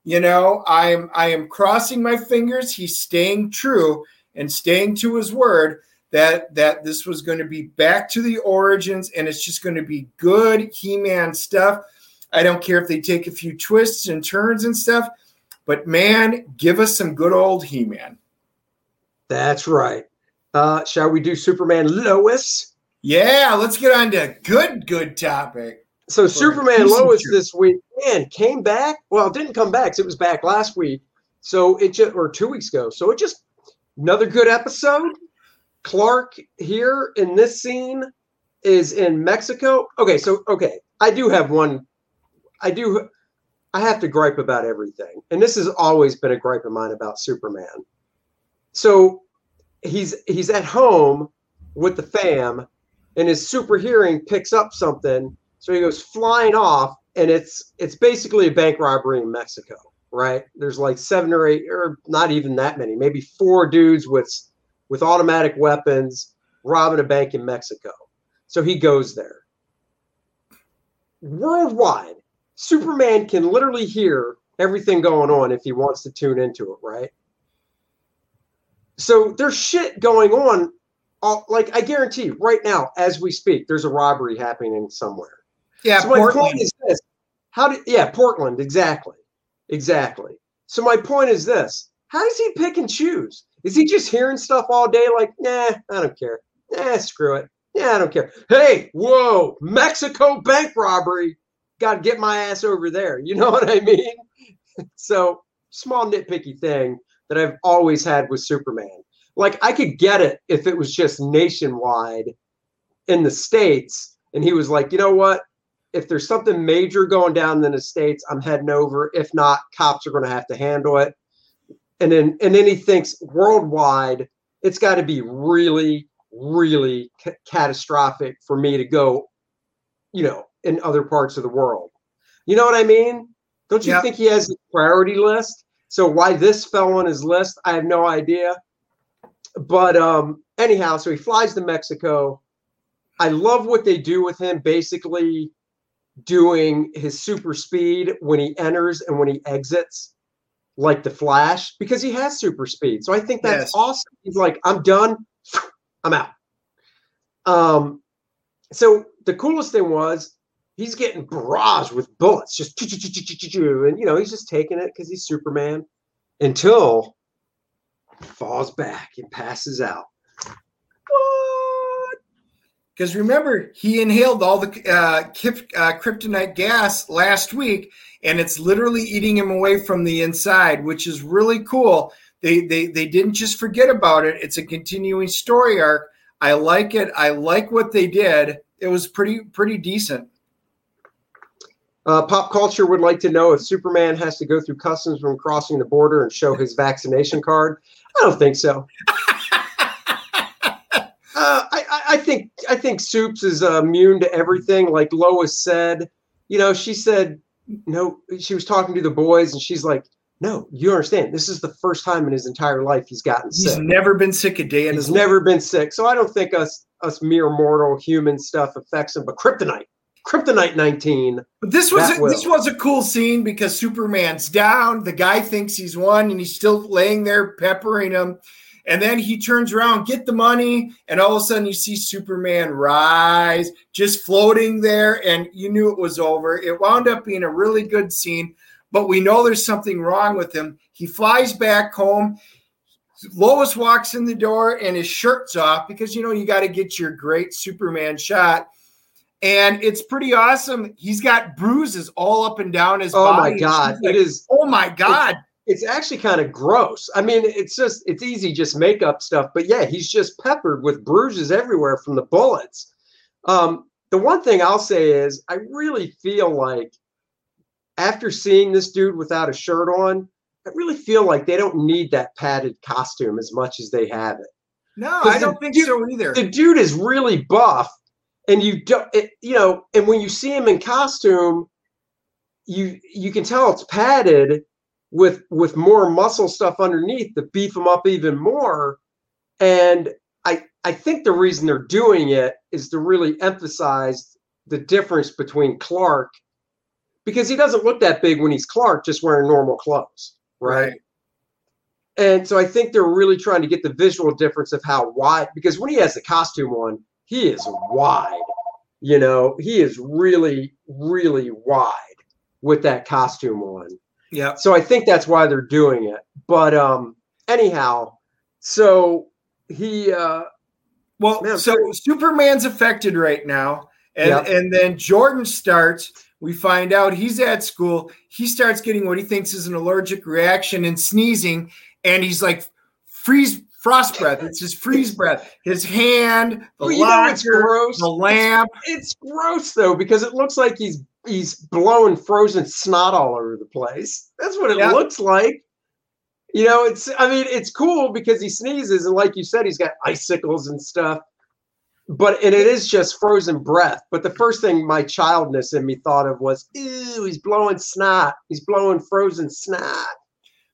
Speaker 2: You know, I'm I am crossing my fingers. He's staying true and staying to his word that that this was going to be back to the origins and it's just going to be good He-Man stuff. I don't care if they take a few twists and turns and stuff, but man, give us some good old He-Man.
Speaker 1: that's right. Uh, shall we do Superman Lois?
Speaker 2: Yeah, let's get on to a good good topic.
Speaker 1: So Superman Lois this week, man, came back. Well, it didn't come back. 'cause It was back last week. So it just or two weeks ago. So it just another good episode. Clark here in this scene is in Mexico. Okay, so okay, I do have one. I do. I have to gripe about everything, and this has always been a gripe of mine about Superman. So he's he's at home with the fam, and his super hearing picks up something. So he goes flying off, and it's it's basically a bank robbery in Mexico, right? There's like seven or eight, or not even that many, maybe four dudes with with automatic weapons robbing a bank in Mexico. So he goes there. Worldwide, Superman can literally hear everything going on if he wants to tune into it, right? So there's shit going on. All, like I guarantee, right now, as we speak, there's a robbery happening somewhere.
Speaker 2: Yeah,
Speaker 1: so my
Speaker 2: Portland.
Speaker 1: point is this: How did? yeah, Portland exactly, exactly. So my point is this: How does he pick and choose? Is he just hearing stuff all day? Like, nah, I don't care. Nah, screw it. Yeah, I don't care. Hey, whoa, Mexico bank robbery. Got to get my ass over there. You know what I mean? so small nitpicky thing, that I've always had with Superman. Like I could get it if it was just nationwide in the states, and he was like, you know what? If there's something major going down in the states, I'm heading over. If not, cops are going to have to handle it. And then and then he thinks worldwide, it's got to be really, really ca- catastrophic for me to go, you know, in other parts of the world. You know what I mean? Don't you
Speaker 2: Yeah.
Speaker 1: think he has a priority list? So why this fell on his list, I have no idea. But um, anyhow, so he flies to Mexico. I love what they do with him, basically doing his super speed when he enters and when he exits, like the Flash, because he has super speed. So I think that's
Speaker 2: Yes.
Speaker 1: awesome. He's like, I'm done, I'm out. Um, so the coolest thing was he's getting barraged with bullets, just and you know he's just taking it because he's Superman until falls back and passes out. What?
Speaker 2: Because remember, he inhaled all the uh, uh, kryptonite gas last week, and it's literally eating him away from the inside, which is really cool. They, they they didn't just forget about it. It's a continuing story arc. I like it. I like what they did. It was pretty pretty decent.
Speaker 1: Uh, pop culture would like to know if Superman has to go through customs when crossing the border and show his vaccination card. I don't think so. Uh, I, think I think Soups is uh, immune to everything. Like Lois said, you know, she said no. She was talking to the boys, and she's like, "No, you understand. This is the first time in his entire life he's gotten
Speaker 2: He's
Speaker 1: sick.
Speaker 2: He's never been sick a day in
Speaker 1: He's
Speaker 2: his
Speaker 1: never been sick. So I don't think us us mere mortal human stuff affects him. But Kryptonite, Kryptonite 19.
Speaker 2: But this was a, this was a cool scene because Superman's down. The guy thinks he's won, and he's still laying there peppering him. And then he turns around, get the money, and all of a sudden you see Superman rise, just floating there, and you knew it was over. It wound up being a really good scene, but we know there's something wrong with him. He flies back home. Lois walks in the door and his shirt's off because you know you got to get your great Superman shot. And it's pretty awesome. He's got bruises all up and down his body.
Speaker 1: Oh
Speaker 2: body.
Speaker 1: my God!
Speaker 2: like,
Speaker 1: It is.
Speaker 2: Oh my God.
Speaker 1: It's actually kind of gross. I mean, it's just it's easy just makeup stuff, but yeah, he's just peppered with bruises everywhere from the bullets. Um, the one thing I'll say is I really feel like after seeing this dude without a shirt on, I really feel like they don't need that padded costume as much as they have it.
Speaker 2: No, I don't think
Speaker 1: dude-
Speaker 2: so either.
Speaker 1: The dude is really buff, and you don't, it, you know, and when you see him in costume, you you can tell it's padded with with more muscle stuff underneath to beef him up even more. And I I think the reason they're doing it is to really emphasize the difference between Clark, because he doesn't look that big when he's Clark, just wearing normal clothes, right?
Speaker 2: Right.
Speaker 1: And so I think they're really trying to get the visual difference of how wide, because when he has the costume on, he is wide. You know, he is really, really wide with that costume on.
Speaker 2: Yeah.
Speaker 1: So I think that's why they're doing it. But um anyhow, so he uh
Speaker 2: Well,
Speaker 1: Man,
Speaker 2: so Superman's affected right now, and
Speaker 1: Yep.
Speaker 2: and then Jordan starts. We find out he's at school. He starts getting what he thinks is an allergic reaction and sneezing, and he's like freeze frost breath. It's his freeze breath. His hand, the
Speaker 1: well, it's
Speaker 2: locker,
Speaker 1: gross.
Speaker 2: the lamp.
Speaker 1: It's gross though, because it looks like he's he's blowing frozen snot all over the place. That's what it
Speaker 2: Yeah.
Speaker 1: looks like. You know, it's I mean, it's cool because he sneezes, and like you said, he's got icicles and stuff. But and it is just frozen breath. But the first thing my childness in me thought of was, ew, he's blowing snot. He's blowing frozen snot.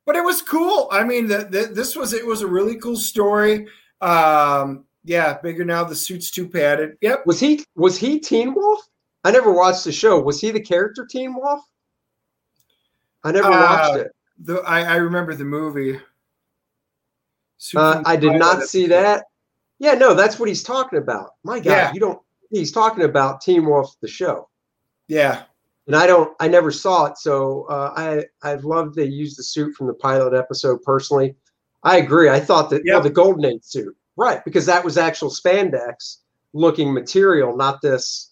Speaker 2: But it was cool. I mean, the, the, this was it was a really cool story. Um, yeah, bigger now. The suit's too padded. Yep.
Speaker 1: Was he was he Teen Wolf? I never watched the show. Was he the character Teen Wolf? I never
Speaker 2: Uh,
Speaker 1: watched it.
Speaker 2: The I, I remember the movie.
Speaker 1: Uh, I did not see that. Yeah, no, that's what he's talking about. My God,
Speaker 2: Yeah.
Speaker 1: you don't. He's talking about Teen Wolf, the show,
Speaker 2: Yeah.
Speaker 1: And I don't. I never saw it, so uh, I I love they used the suit from the pilot episode. Personally, I agree. I thought that
Speaker 2: Yeah.
Speaker 1: well, the Golden Age suit, right? Because that was actual spandex looking material, not this,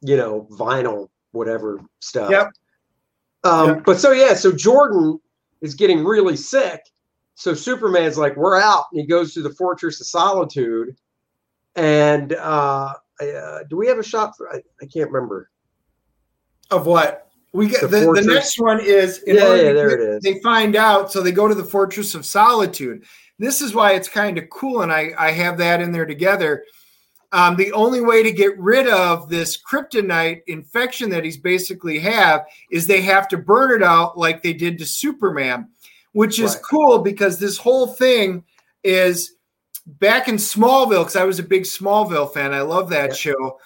Speaker 1: you know, vinyl whatever stuff.
Speaker 2: Yep.
Speaker 1: Um,
Speaker 2: Yep.
Speaker 1: But so yeah, so Jordan is getting really sick, so Superman's like, we're out. And he goes to the Fortress of Solitude. And uh, uh, do we have a shot for? I, I can't remember.
Speaker 2: Of what? We get
Speaker 1: The
Speaker 2: the, the, next one is in
Speaker 1: Yeah, yeah, there
Speaker 2: get-
Speaker 1: it is.
Speaker 2: They find out, so they go to the Fortress of Solitude. This is why it's kind of cool, and I, I have that in there together. Um, the only way to get rid of this kryptonite infection that he's basically have is they have to burn it out like they did to Superman, which is
Speaker 1: Right.
Speaker 2: cool because this whole thing is back in Smallville because I was a big Smallville fan. I love that
Speaker 1: Yeah.
Speaker 2: show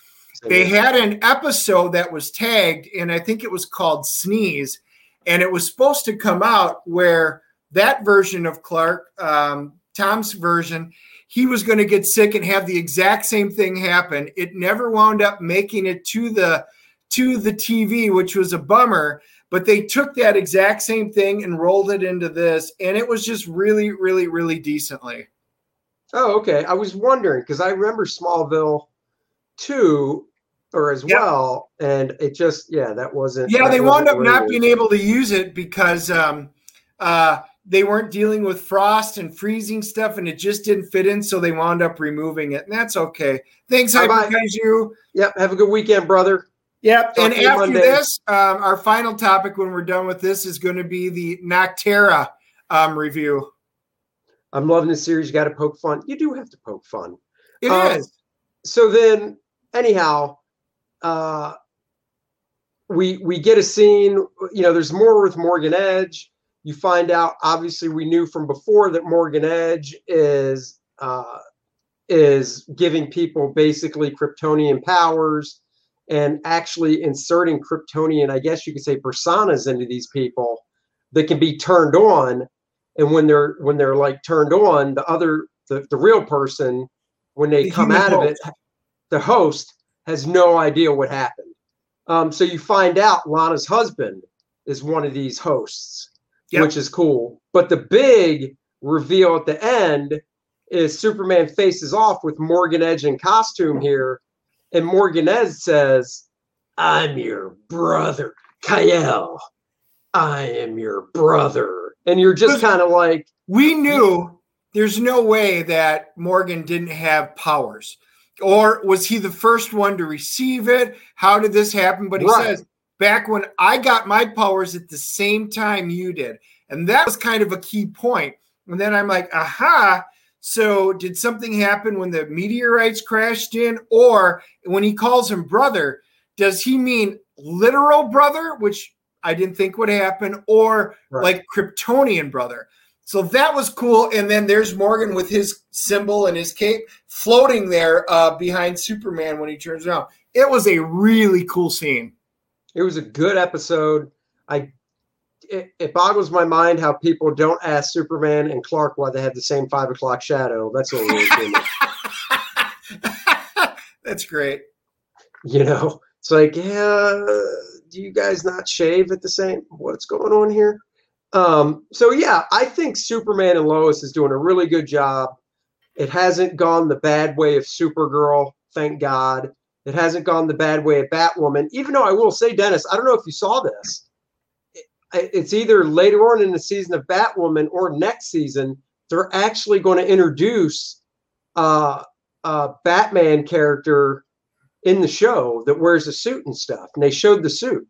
Speaker 2: they had an episode that was tagged and i think it was called sneeze and it was supposed to come out where that version of clark um, tom's version he was going to get sick and have the exact same thing happen. It never wound up making it to the to the tv which was a bummer but they took that exact same thing and rolled it into this and it was just really really really decently.
Speaker 1: Oh, okay. I was wondering because I remember Smallville too, or as
Speaker 2: Yep.
Speaker 1: well, and it just yeah, that wasn't.
Speaker 2: Yeah,
Speaker 1: that
Speaker 2: they wound up not being able to use it because um, uh, they weren't dealing with frost and freezing stuff, and it just didn't fit in. So they wound up removing it, and that's okay. Thanks,
Speaker 1: Bye-bye.
Speaker 2: Hyperkaiju.
Speaker 1: Yep. Have a good weekend, brother.
Speaker 2: Yep.
Speaker 1: Talk
Speaker 2: and after
Speaker 1: Monday.
Speaker 2: this, um, our final topic when we're done with this is going to be the Nocterra um, review.
Speaker 1: I'm loving the series. You got to poke fun. You do have to poke fun.
Speaker 2: It
Speaker 1: Um,
Speaker 2: is.
Speaker 1: so then anyhow uh we we get a scene you know there's more with morgan edge. You find out obviously we knew from before that morgan edge is uh is giving people basically kryptonian powers and actually inserting kryptonian i guess you could say personas into these people that can be turned on. And when they're when they're like turned on the other the, the real person when they
Speaker 2: The
Speaker 1: come out of it the host has no idea what happened um, so you find out lana's husband is one of these hosts
Speaker 2: Yep.
Speaker 1: which is cool but the big reveal at the end is superman faces off with morgan edge in costume here and morgan edge says i'm your brother kyle i am your brother and you're just kind of like
Speaker 2: we knew there's no way that Morgan didn't have powers. Or was he the first one to receive it? How did this happen? But he
Speaker 1: Right.
Speaker 2: says, back when I got my powers at the same time you did. And that was kind of a key point. And then I'm like, aha. So did something happen when the meteorites crashed in? Or when he calls him brother, does he mean literal brother, which I didn't think would happen, or
Speaker 1: Right.
Speaker 2: like Kryptonian brother? So that was cool. And then there's Morgan with his symbol and his cape floating there uh, behind Superman when he turns around. It was a really cool scene.
Speaker 1: It was a good episode. I it, it boggles my mind how people don't ask Superman and Clark why they have the same five o'clock shadow. That's what me.
Speaker 2: That's great.
Speaker 1: You know, it's like, yeah, do you guys not shave at the same? What's going on here? Um, so yeah, I think Superman and Lois is doing a really good job. It hasn't gone the bad way of Supergirl, thank God. It hasn't gone the bad way of Batwoman. Even though I will say, Dennis, I don't know if you saw this. It's either later on in the season of Batwoman or next season. They're actually going to introduce uh, a Batman character in the show that wears a suit and stuff. And they showed the suit.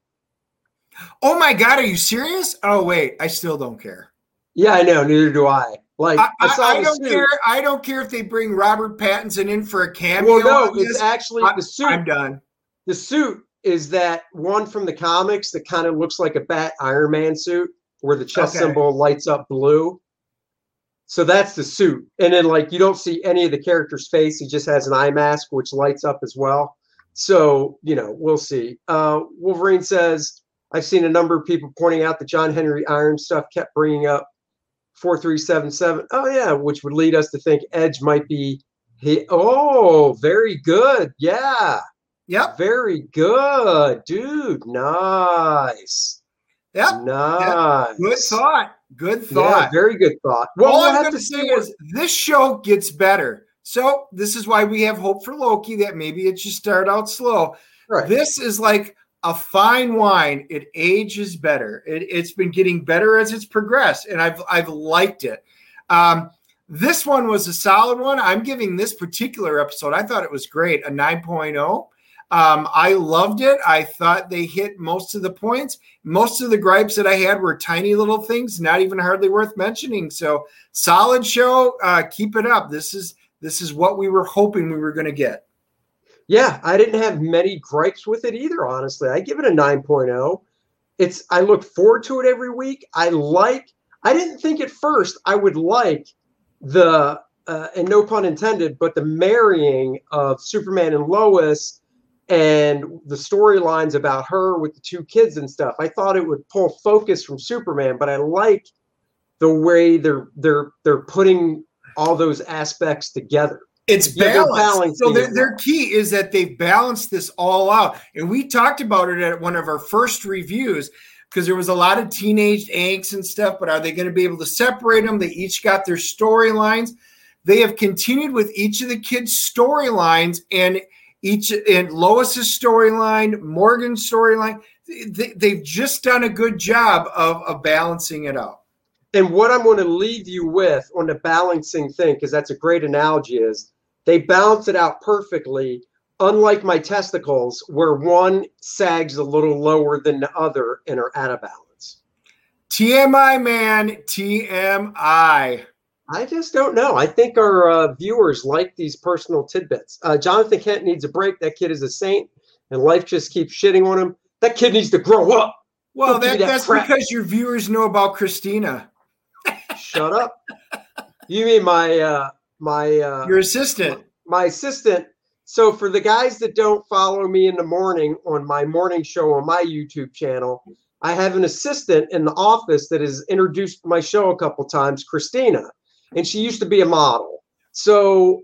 Speaker 2: Oh my God, are you serious? Oh, wait, I still don't care.
Speaker 1: Yeah, I know. Neither do I. Like
Speaker 2: I,
Speaker 1: I,
Speaker 2: I, I don't
Speaker 1: suit.
Speaker 2: care. I don't care if they bring Robert Pattinson in for a cameo.
Speaker 1: Well, no, it's
Speaker 2: this.
Speaker 1: actually the suit.
Speaker 2: I'm done.
Speaker 1: the suit is that one from the comics that kind of looks like a bat Iron Man suit where the chest
Speaker 2: Okay.
Speaker 1: symbol lights up blue. So that's the suit. And then like you don't see any of the character's face. He just has an eye mask which lights up as well. So, you know, we'll see. Uh Wolverine says I've seen a number of people pointing out that John Henry Iron stuff kept bringing up 4377. Oh yeah, which would lead us to think Edge might be he Oh, very good. Yeah.
Speaker 2: Yep.
Speaker 1: Very good, dude. Nice.
Speaker 2: Yep.
Speaker 1: Nice.
Speaker 2: Good thought. Good thought.
Speaker 1: Yeah, very good thought. Well,
Speaker 2: All
Speaker 1: we'll
Speaker 2: I'm
Speaker 1: have
Speaker 2: going
Speaker 1: to
Speaker 2: say is this show gets better. So this is why we have hope for Loki that maybe it should start out slow.
Speaker 1: right.
Speaker 2: This is like a fine wine. It ages better. It, it's been getting better as it's progressed, and I've I've liked it. Um, this one was a solid one. I'm giving this particular episode, I thought it was great, a 9.0. Um, I loved it. I thought they hit most of the points. Most of the gripes that I had were tiny little things, not even hardly worth mentioning. So solid show. Uh, keep it up. This is this is what we were hoping we were going to get.
Speaker 1: Yeah, I didn't have many gripes with it either. Honestly, I give it a 9.0. It's I look forward to it every week. I like. I didn't think at first I would like the uh, and no pun intended, but the marrying of Superman and Lois and the storylines about her with the two kids and stuff. I thought it would pull focus from Superman, but I like the way they're they're they're putting all those aspects together.
Speaker 2: It's balanced. So their, their key is that they've balanced this all out. And we talked about it at one of our first reviews because there was a lot of teenage angst and stuff, but are they going to be able to separate them? They each got their storylines. They have continued with each of the kids' storylines and each and Lois's storyline, Morgan's storyline. They, they've just done a good job of, of balancing it out.
Speaker 1: And what I'm going to leave you with on the balancing thing, because that's a great analogy, is they balance it out perfectly. Unlike my testicles, where one sags a little lower than the other and are out of balance.
Speaker 2: TMI, man. TMI.
Speaker 1: I just don't know. I think our uh, viewers like these personal tidbits. Uh, Jonathan Kent needs a break. That kid is a saint, and life just keeps shitting on him. That kid needs to grow up.
Speaker 2: Well, that,
Speaker 1: that
Speaker 2: that's
Speaker 1: crap.
Speaker 2: because your viewers know about Christina,
Speaker 1: Shut up. You mean my uh, my uh,
Speaker 2: your assistant.
Speaker 1: my assistant. So for the guys that don't follow me in the morning on my morning show on my YouTube channel, I have an assistant in the office that has introduced my show a couple times, Christina, and she used to be a model. So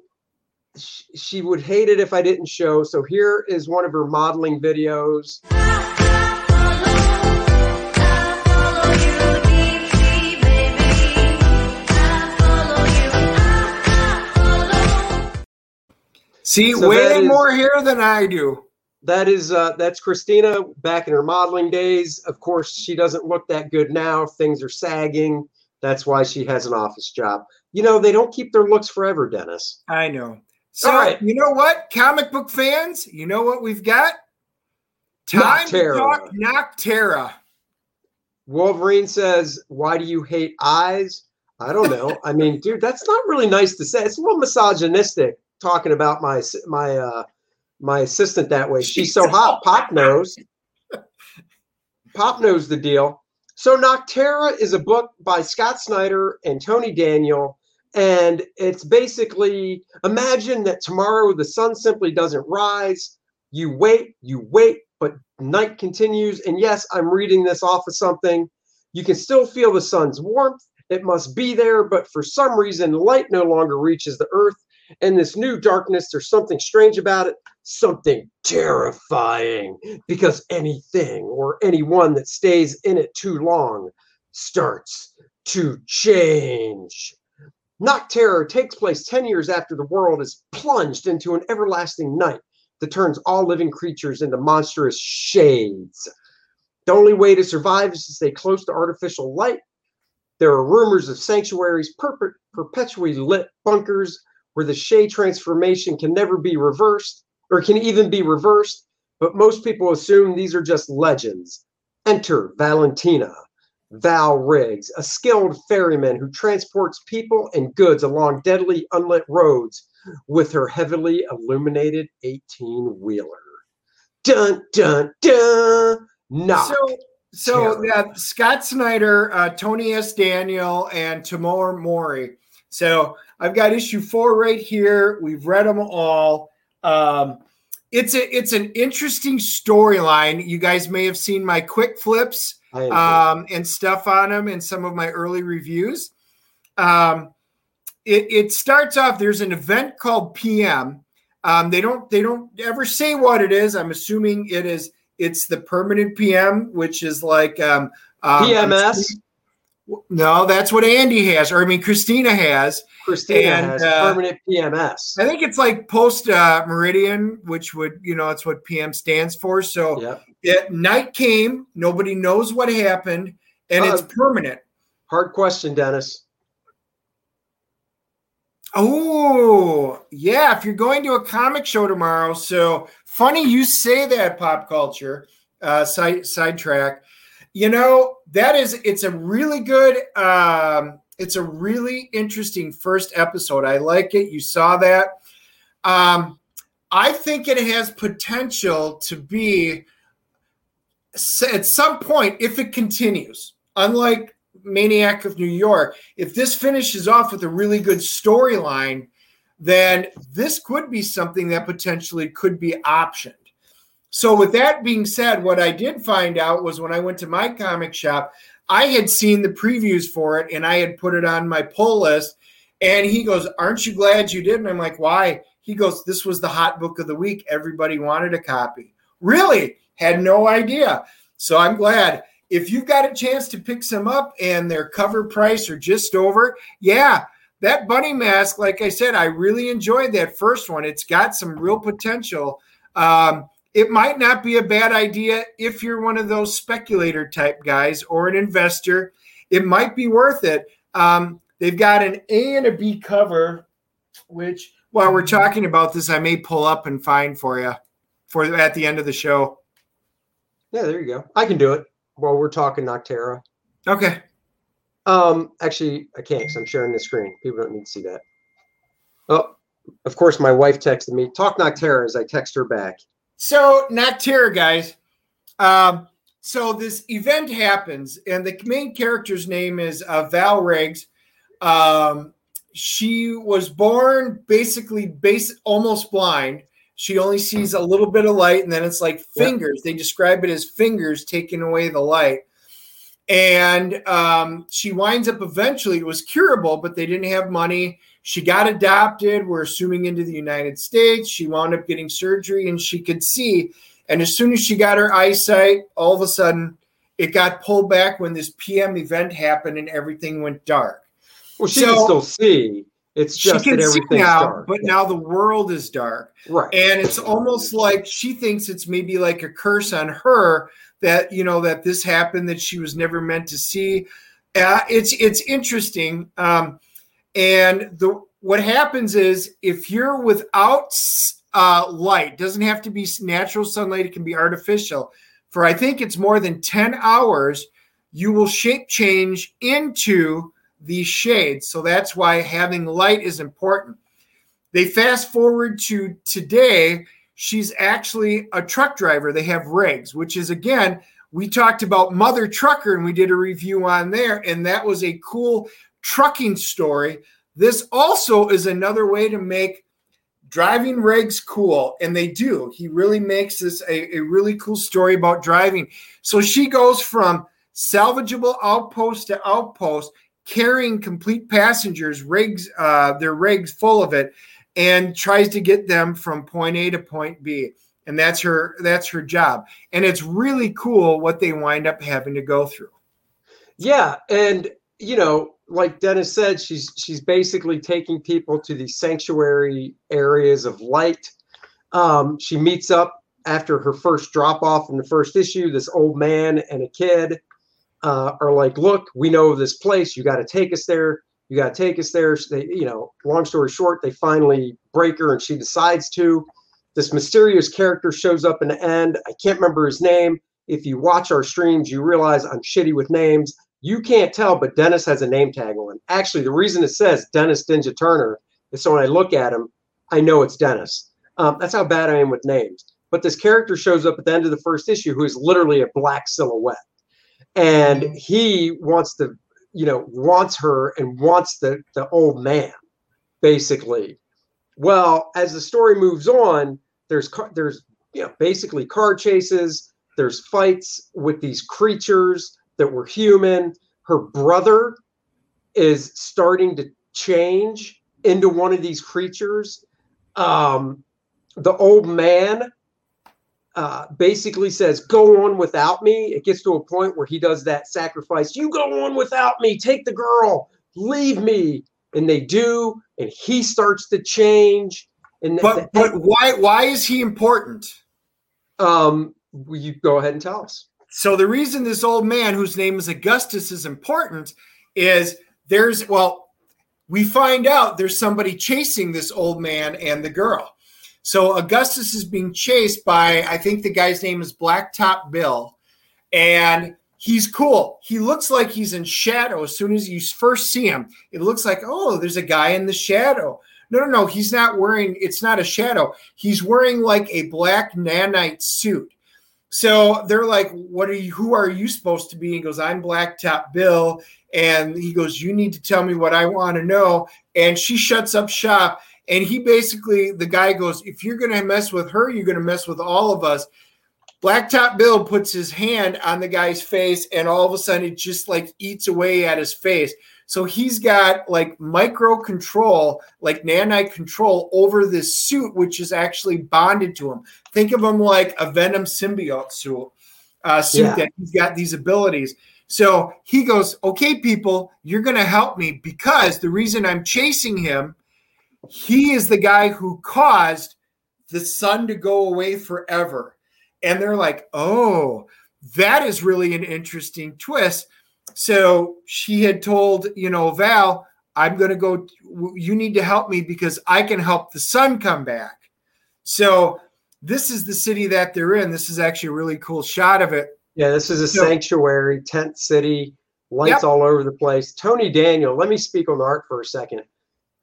Speaker 1: she would hate it if I didn't show. So here is one of her modeling videos.
Speaker 2: See,
Speaker 1: So
Speaker 2: way
Speaker 1: is-
Speaker 2: more hair than I do.
Speaker 1: That is uh, that's Christina back in her modeling days. Of course, she doesn't look that good now. Things are sagging. That's why she has an office job. You know, they don't keep their looks forever, Dennis.
Speaker 2: I know. So,
Speaker 1: All right.
Speaker 2: you know what, comic book fans, you know what we've got? Time to
Speaker 1: Nocterra.
Speaker 2: talk Nocterra.
Speaker 1: Wolverine says, "Why do you hate eyes?" I don't know. I mean, dude, that's not really nice to say. It's a little misogynistic talking about my my uh my assistant that way. She's so hot. Pop knows. Pop knows the deal. So Nocterra is a book by Scott Snyder and Tony Daniel, and it's basically imagine that tomorrow the sun simply doesn't rise. You wait, you wait, but night continues. And yes, I'm reading this off of something. You can still feel the sun's warmth. It must be there, but for some reason, light no longer reaches the earth. And this new darkness, there's something strange about it, something terrifying, because anything or anyone that stays in it too long starts to change. Nocterra takes place 10 years after the world is plunged into an everlasting night that turns all living creatures into monstrous shades. The only way to survive is to stay close to artificial light. There are rumors of sanctuaries, perpe- perpetually lit bunkers where the shade transformation can never be reversed or can even be reversed, but most people assume these are just legends. Enter Valentina, Val Riggs, a skilled ferryman who transports people and goods along deadly unlit roads with her heavily illuminated 18 wheeler. Dun dun dun! Knock.
Speaker 2: So, so yeah, Scott Snyder, uh, Tony S. Daniel, and Tomeu Morey. So I've got issue four right here. We've read them all. Um, it's a it's an interesting storyline. You guys may have seen my quick flips um, and stuff on them in some of my early reviews. Um, it, it starts off. There's an event called PM. Um, they don't they don't ever say what it is. I'm assuming it is it's the permanent PM, which is like um, um,
Speaker 1: PMS.
Speaker 2: No, that's what Andy has, or I mean Christina has.
Speaker 1: Christina
Speaker 2: and,
Speaker 1: has
Speaker 2: uh,
Speaker 1: permanent PMS.
Speaker 2: I think it's like post uh, meridian, which would you know it's what PM stands for. So
Speaker 1: Yep.
Speaker 2: it, night came, nobody knows what happened, and it's
Speaker 1: Uh,
Speaker 2: permanent.
Speaker 1: Hard question, Dennis.
Speaker 2: Oh, yeah. If you're going to a comic show tomorrow, so funny you say that pop culture uh, side sidetrack. You know that is it's a really good, um, it's a really interesting first episode. I like it. You saw that. Um, I think it has potential to be at some point if it continues. Unlike Maniac of New York, if this finishes off with a really good storyline, then this could be something that potentially could be optioned. So, with that being said, what I did find out was when I went to my comic shop, I had seen the previews for it and I had put it on my pull list. And he goes, Aren't you glad you did? And I'm like, Why? He goes, This was the hot book of the week. Everybody wanted a copy. Really? Had no idea. So, I'm glad if you've got a chance to pick some up and their cover price are just over, yeah, that bunny mask, like I said, I really enjoyed that first one. It's got some real potential. Um, it might not be a bad idea if you're one of those speculator type guys or an investor. It might be worth it. Um, they've got an A and a B cover, which while we're talking about this, I may pull up and find for you for at the end of the show.
Speaker 1: Yeah, there you go. I can do it while we're talking Nocterra.
Speaker 2: Okay.
Speaker 1: Um, actually, I can't because I'm sharing the screen. People don't need to see that. Oh, of course, my wife texted me, talk Nocterra as I text her back.
Speaker 2: So, Nocterra, guys. Um, so this event happens, and the main character's name is uh, Val Riggs. Um, she was born basically base almost blind. She only sees a little bit of light, and then it's like fingers. They describe it as fingers taking away the light. And um, she winds up eventually, it was curable, but they didn't have money. She got adopted, we're assuming into the United States. She wound up getting surgery and she could see. And as soon as she got her eyesight, all of a sudden it got pulled back when this PM event happened and everything went dark.
Speaker 1: Well, she so, can still see. It's just
Speaker 2: she can
Speaker 1: that
Speaker 2: everything's now,
Speaker 1: dark.
Speaker 2: but now the world is dark.
Speaker 1: Right.
Speaker 2: And it's almost like she thinks it's maybe like a curse on her that you know that this happened that she was never meant to see. Uh, it's it's interesting. Um, and the what happens is if you're without uh, light, doesn't have to be natural sunlight, it can be artificial. For I think it's more than 10 hours, you will shape change into these shades. So that's why having light is important. They fast forward to today. She's actually a truck driver. They have rigs, which is again, we talked about Mother Trucker and we did a review on there, and that was a cool trucking story. This also is another way to make driving rigs cool, and they do. He really makes this a, a really cool story about driving. So she goes from salvageable outpost to outpost carrying complete passengers, rigs, uh, their rigs full of it, and tries to get them from point A to point B. And that's her that's her job. And it's really cool what they wind up having to go through.
Speaker 1: Yeah, and you know, like Dennis said, she's she's basically taking people to the sanctuary areas of light. Um, she meets up after her first drop off in the first issue. This old man and a kid uh, are like, look, we know of this place. You got to take us there. You got to take us there. They, you know, long story short, they finally break her and she decides to. This mysterious character shows up in the end. I can't remember his name. If you watch our streams, you realize I'm shitty with names. You can't tell, but Dennis has a name tag on. Actually, the reason it says Dennis Dinja Turner is so when I look at him, I know it's Dennis. Um, that's how bad I am with names. But this character shows up at the end of the first issue who is literally a black silhouette and he wants to you know wants her and wants the the old man basically. Well as the story moves on there's car, there's you know basically car chases there's fights with these creatures that were human. Her brother is starting to change into one of these creatures. Um the old man uh, basically says, Go on without me. It gets to a point where he does that sacrifice. You go on without me. Take the girl. Leave me. And they do. And he starts to change. And
Speaker 2: but, the, but why why is he important?
Speaker 1: Um, you go ahead and tell us.
Speaker 2: So the reason this old man, whose name is Augustus, is important is there's well, we find out there's somebody chasing this old man and the girl. So Augustus is being chased by, I think the guy's name is Blacktop Bill. And he's cool. He looks like he's in shadow as soon as you first see him. It looks like, oh, there's a guy in the shadow. No, no, no. He's not wearing, it's not a shadow. He's wearing like a black nanite suit. So they're like, What are you, who are you supposed to be? He goes, I'm Blacktop Bill. And he goes, You need to tell me what I want to know. And she shuts up shop. And he basically, the guy goes, If you're going to mess with her, you're going to mess with all of us. Blacktop Bill puts his hand on the guy's face, and all of a sudden it just like eats away at his face. So he's got like micro control, like nanite control over this suit, which is actually bonded to him. Think of him like a Venom symbiote suit, uh, suit yeah. that he's got these abilities. So he goes, Okay, people, you're going to help me because the reason I'm chasing him, he is the guy who caused the sun to go away forever and they're like, oh, that is really an interesting twist. So she had told, you know, Val, I'm going to go, you need to help me because I can help the sun come back. So this is the city that they're in. This is actually a really cool shot of it.
Speaker 1: Yeah, this is a so, sanctuary, tent city, lights yep. all over the place. Tony Daniel, let me speak on art for a second.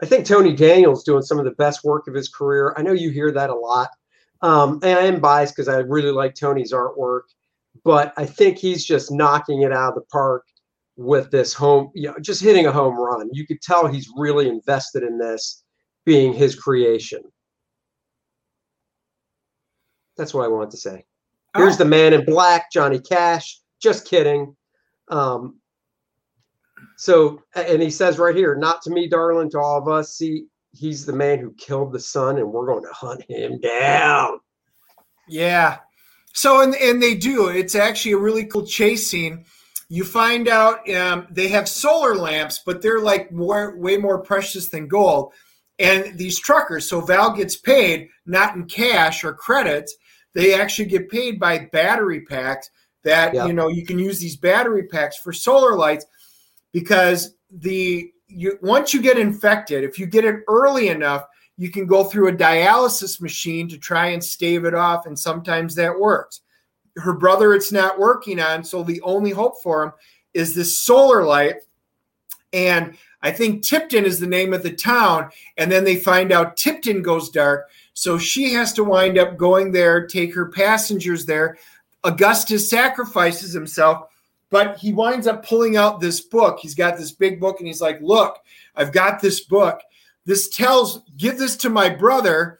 Speaker 1: I think Tony Daniel's doing some of the best work of his career. I know you hear that a lot. Um, and I am biased because I really like Tony's artwork, but I think he's just knocking it out of the park with this home, you know, just hitting a home run. You could tell he's really invested in this being his creation. That's what I wanted to say. Here's oh. the man in black, Johnny Cash. Just kidding. Um, so, and he says right here, not to me, darling, to all of us. See, he's the man who killed the sun and we're going to hunt him down.
Speaker 2: Yeah. So and and they do. It's actually a really cool chase scene. You find out um, they have solar lamps, but they're like more way more precious than gold. And these truckers, so Val gets paid not in cash or credits. They actually get paid by battery packs that yep. you know you can use these battery packs for solar lights because the you once you get infected, if you get it early enough, you can go through a dialysis machine to try and stave it off, and sometimes that works. Her brother, it's not working on, so the only hope for him is this solar light. And I think Tipton is the name of the town, and then they find out Tipton goes dark, so she has to wind up going there, take her passengers there. Augustus sacrifices himself but he winds up pulling out this book. He's got this big book and he's like, Look, I've got this book. This tells, give this to my brother,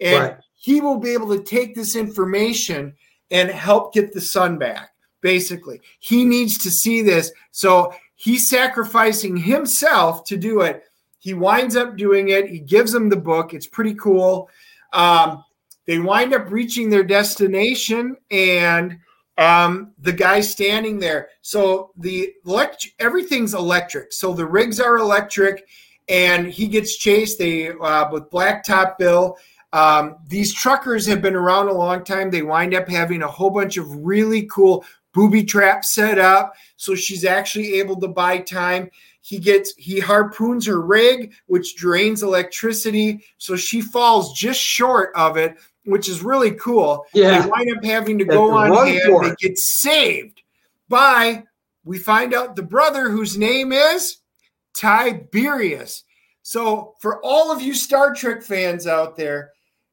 Speaker 2: and right. he will be able to take this information and help get the sun back. Basically, he needs to see this. So he's sacrificing himself to do it. He winds up doing it. He gives him the book. It's pretty cool. Um, they wind up reaching their destination and um, the guy standing there. So the elect- everything's electric. So the rigs are electric, and he gets chased. They uh, with Blacktop Bill. Um, these truckers have been around a long time. They wind up having a whole bunch of really cool booby traps set up, so she's actually able to buy time. He gets he harpoons her rig, which drains electricity, so she falls just short of it which is really cool. Yeah. They wind up having to go on and They get saved by, we find out the brother whose name is Tiberius. So for all of you Star Trek fans out there,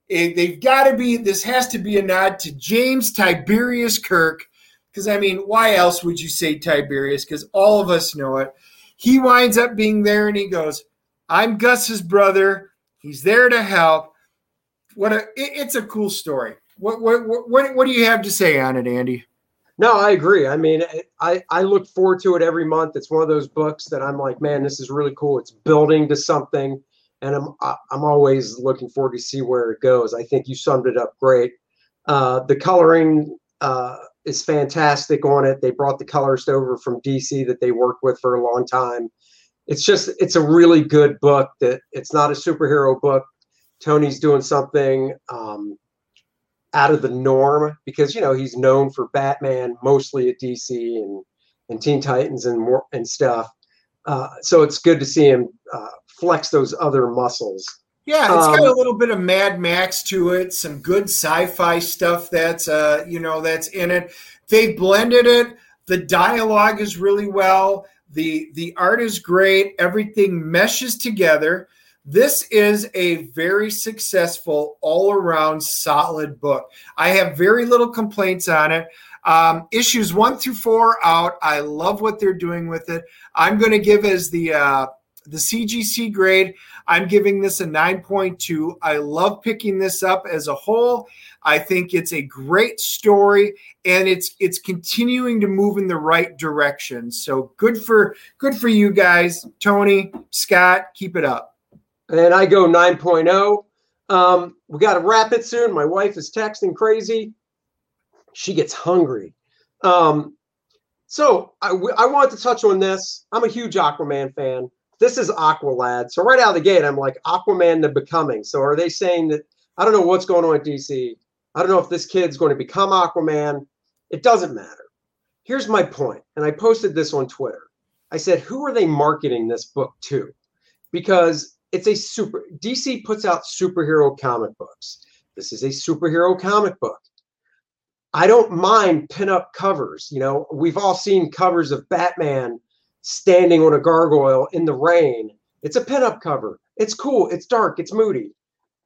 Speaker 2: they've got to be, this has to be a nod to James Tiberius Kirk. Because, I mean, why else would you say Tiberius? Because all of us know it. He winds up being there and he goes, I'm Gus's brother. He's there to help what a it, it's a cool story. What, what what what do you have to say on it, Andy?
Speaker 1: No, I agree. I mean, I I look forward to it every month. It's one of those books that I'm like, man, this is really cool. It's building to something, and I'm I'm always looking forward to see where it goes. I think you summed it up great. Uh, the coloring uh, is fantastic on it. They brought the colorist over from DC that they worked with for a long time. It's just it's a really good book. That it's not a superhero book Tony's doing something um, out of the norm because you know he's known for Batman mostly at DC and and Teen Titans and more and stuff. Uh, so it's good to see him uh, flex those other muscles.
Speaker 2: Yeah, it's got a
Speaker 1: Um,
Speaker 2: little bit of Mad Max to it, some good sci-fi stuff that's uh, you know, that's in it. They blended it. The dialogue is really well. The the art is great. Everything meshes together. This is a very successful, all-around solid book. I have very little complaints on it. Um, issues one through four out. I love what they're doing with it. I'm going to give as the uh, the CGC grade. I'm giving this a 9.2. I love picking this up as a whole. I think it's a great story and it's it's continuing to move in the right direction. So good for good for you guys, Tony, Scott, keep it up.
Speaker 1: And I go 9.0. Um, we got to wrap it soon. My wife is texting crazy. She gets hungry. Um, so I, wanted to touch on this. I'm a huge Aquaman fan. This is Aqualad. So right out of the gate, I'm like Aquaman the Becoming. So are they saying that? I don't know what's going on at DC. I don't know if this kid's going to become Aquaman. It doesn't matter. Here's my point, and I posted this on Twitter. I said, who are they marketing this book to? Because it's a super DC puts out superhero comic books. This is a superhero comic book. I don't mind pinup covers. You know, we've all seen covers of Batman standing on a gargoyle in the rain. It's a pinup cover. It's cool. It's dark. It's moody.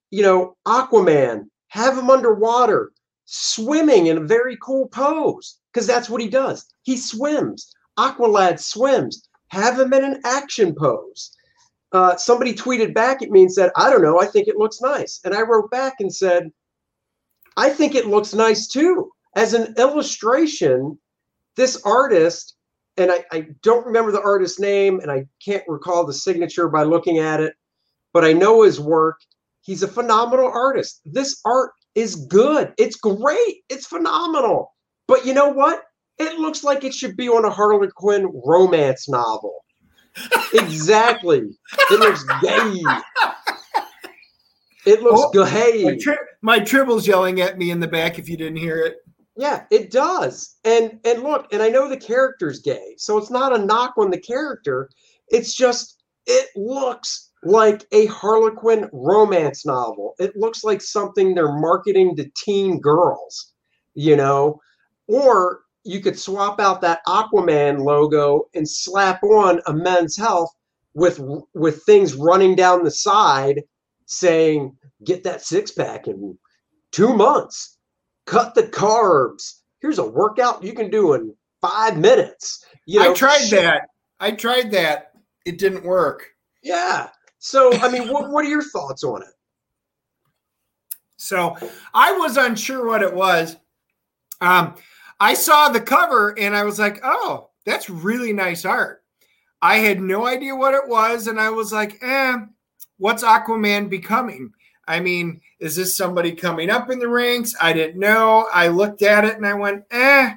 Speaker 1: You know, Aquaman, have him underwater, swimming in a very cool pose, because that's what he does. He swims. Aqualad swims. Have him in an action pose uh, somebody tweeted back at me and said, I don't know, I think it looks nice. And I wrote back and said, I think it looks nice too. As an illustration, this artist, and I, I don't remember the artist's name and I can't recall the signature by looking at it, but I know his work. He's a phenomenal artist. This art is good. It's great. It's phenomenal. But you know what? It looks like it should be on a Harlequin romance novel. Exactly. It looks gay. It looks
Speaker 2: Oh, My,
Speaker 1: gay.
Speaker 2: tri- my tribble's yelling at me in the back if you didn't hear it.
Speaker 1: Yeah, it does. And and look, and I know the character's gay, so it's not a knock on the character. It's just it looks like a Harlequin romance novel. It looks like something they're marketing to teen girls, you know. Or you could swap out that Aquaman logo and slap on a men's health with with things running down the side saying get that six pack in 2 months cut the carbs. Here's a workout you can do in five minutes. You know,
Speaker 2: I tried
Speaker 1: shit.
Speaker 2: that. I tried that. It didn't work.
Speaker 1: Yeah. So, I mean, what, what are your thoughts on it?
Speaker 2: So I was unsure what it was. Um, I saw the cover and I was like, oh, that's really nice art. I had no idea what it was. And I was like, eh, what's Aquaman becoming? I mean, is this somebody coming up in the ranks? I didn't know. I looked at it and I went, eh.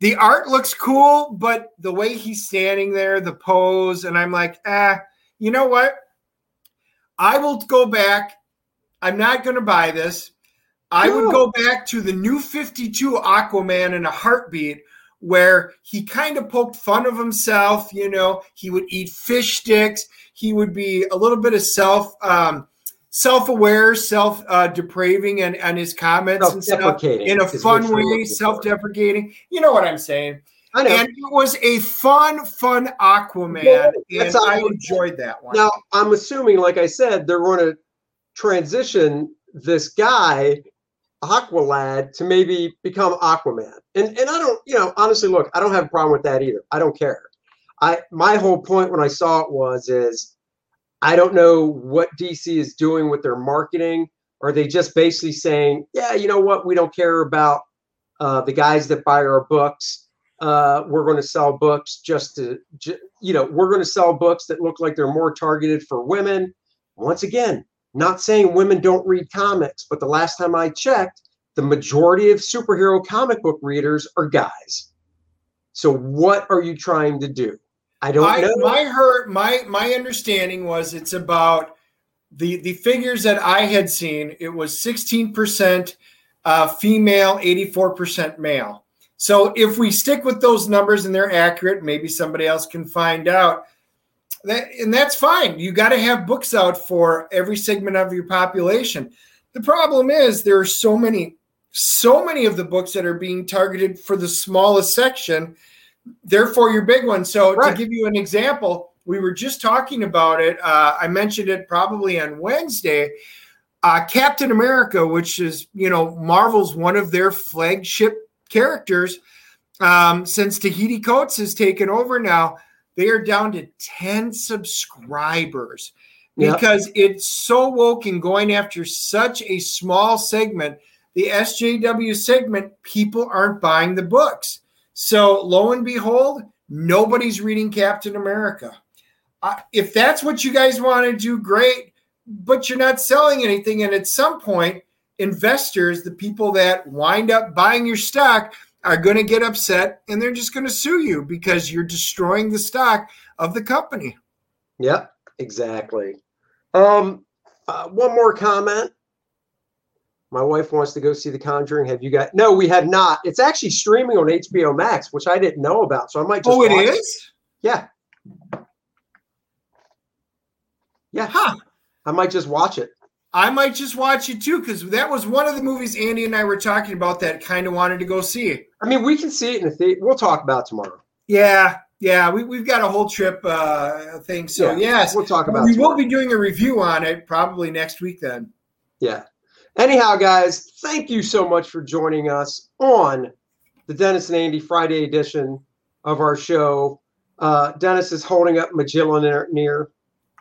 Speaker 2: The art looks cool, but the way he's standing there, the pose, and I'm like, ah, you know what? I will go back. I'm not going to buy this. I would go back to the new 52 Aquaman in a heartbeat where he kind of poked fun of himself. You know, he would eat fish sticks. He would be a little bit of self, um, self-aware, self uh, depraving, and and his comments and stuff in a fun way, self-deprecating. You know what I'm saying?
Speaker 1: I know.
Speaker 2: And it was a fun, fun Aquaman,
Speaker 1: Yeah,
Speaker 2: and I
Speaker 1: I look at it.
Speaker 2: enjoyed that one.
Speaker 1: now, I'm assuming, like I said, they're going to transition this guy, Aqualad, to maybe become Aquaman. And and I don't, you know, honestly, look, I don't have a problem with that either. I don't care. I my whole point when I saw it was is I don't know what DC is doing with their marketing. Are they just basically saying, yeah, you know what, we don't care about uh, the guys that buy our books. Uh, we're going to sell books just to, you know, we're going to sell books that look like they're more targeted for women. Once again, not saying women don't read comics, but the last time I checked, the majority of superhero comic book readers are guys. So what are you trying to do? I don't
Speaker 2: I,
Speaker 1: know.
Speaker 2: my hurt my my understanding was it's about the the figures that I had seen. It was 16% uh, female, 84% male. So if we stick with those numbers and they're accurate, maybe somebody else can find out. That, and that's fine. You got to have books out for every segment of your population. The problem is there are so many, so many of the books that are being targeted for the smallest section. Therefore, your big one. So,
Speaker 1: Right.
Speaker 2: to give you an example, we were just talking about it. Uh, I mentioned it probably on Wednesday. Uh, Captain America, which is you know Marvel's one of their flagship characters, um, since Ta-Nehisi Coates has taken over now, they are down to 10 subscribers
Speaker 1: Yep.
Speaker 2: because it's so woke and going after such a small segment. The SJW segment, people aren't buying the books. So lo and behold, nobody's reading Captain America. Uh, if that's what you guys want to do, great, but you're not selling anything. And at some point, investors, the people that wind up buying your stock, are going to get upset and they're just going to sue you because you're destroying the stock of the company.
Speaker 1: Yep, exactly. Um, uh, one more comment. My wife wants to go see The Conjuring. Have you got? No, we have not. It's actually streaming on HBO Max, which I didn't know about. So I might just.
Speaker 2: Oh, it is?
Speaker 1: Yeah. Yeah,
Speaker 2: Huh.
Speaker 1: I might just watch it.
Speaker 2: I might just watch it too because that was one of the movies Andy and I were talking about that kind of wanted to go see.
Speaker 1: I mean, we can see it in the theater. We'll talk about it tomorrow.
Speaker 2: Yeah, yeah, we, we've got a whole trip uh, thing. So,
Speaker 1: Yeah,
Speaker 2: yes,
Speaker 1: we'll talk about.
Speaker 2: we will be doing a review on it probably next week then.
Speaker 1: Yeah. Anyhow, guys, thank you so much for joining us on the Dennis and Andy Friday edition of our show. Uh, Dennis is holding up Magellan near.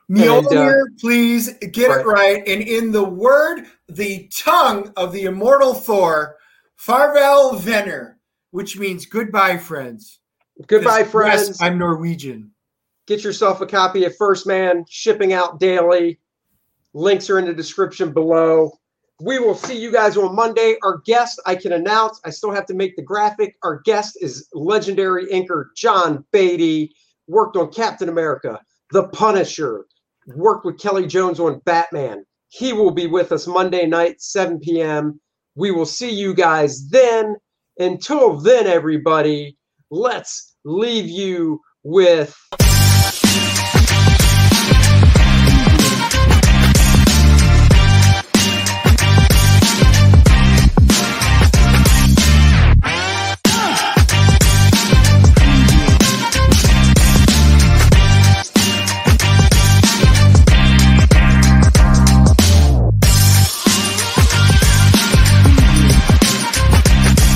Speaker 2: Uh, Mjolnir, please get
Speaker 1: right.
Speaker 2: it right. And in the word, the tongue of the immortal Thor, Farvel Venner, which means goodbye, friends.
Speaker 1: Goodbye,
Speaker 2: Yes,
Speaker 1: friends.
Speaker 2: I'm Norwegian.
Speaker 1: Get yourself a copy of First Man, shipping out daily. Links are in the description below. We will see you guys on Monday. Our guest, I can announce, I still have to make the graphic. Our guest is legendary inker John Beatty, worked on Captain America, The Punisher, worked with Kelly Jones on Batman. He will be with us Monday night, 7 p.m. We will see you guys then. Until then, everybody, let's leave you with.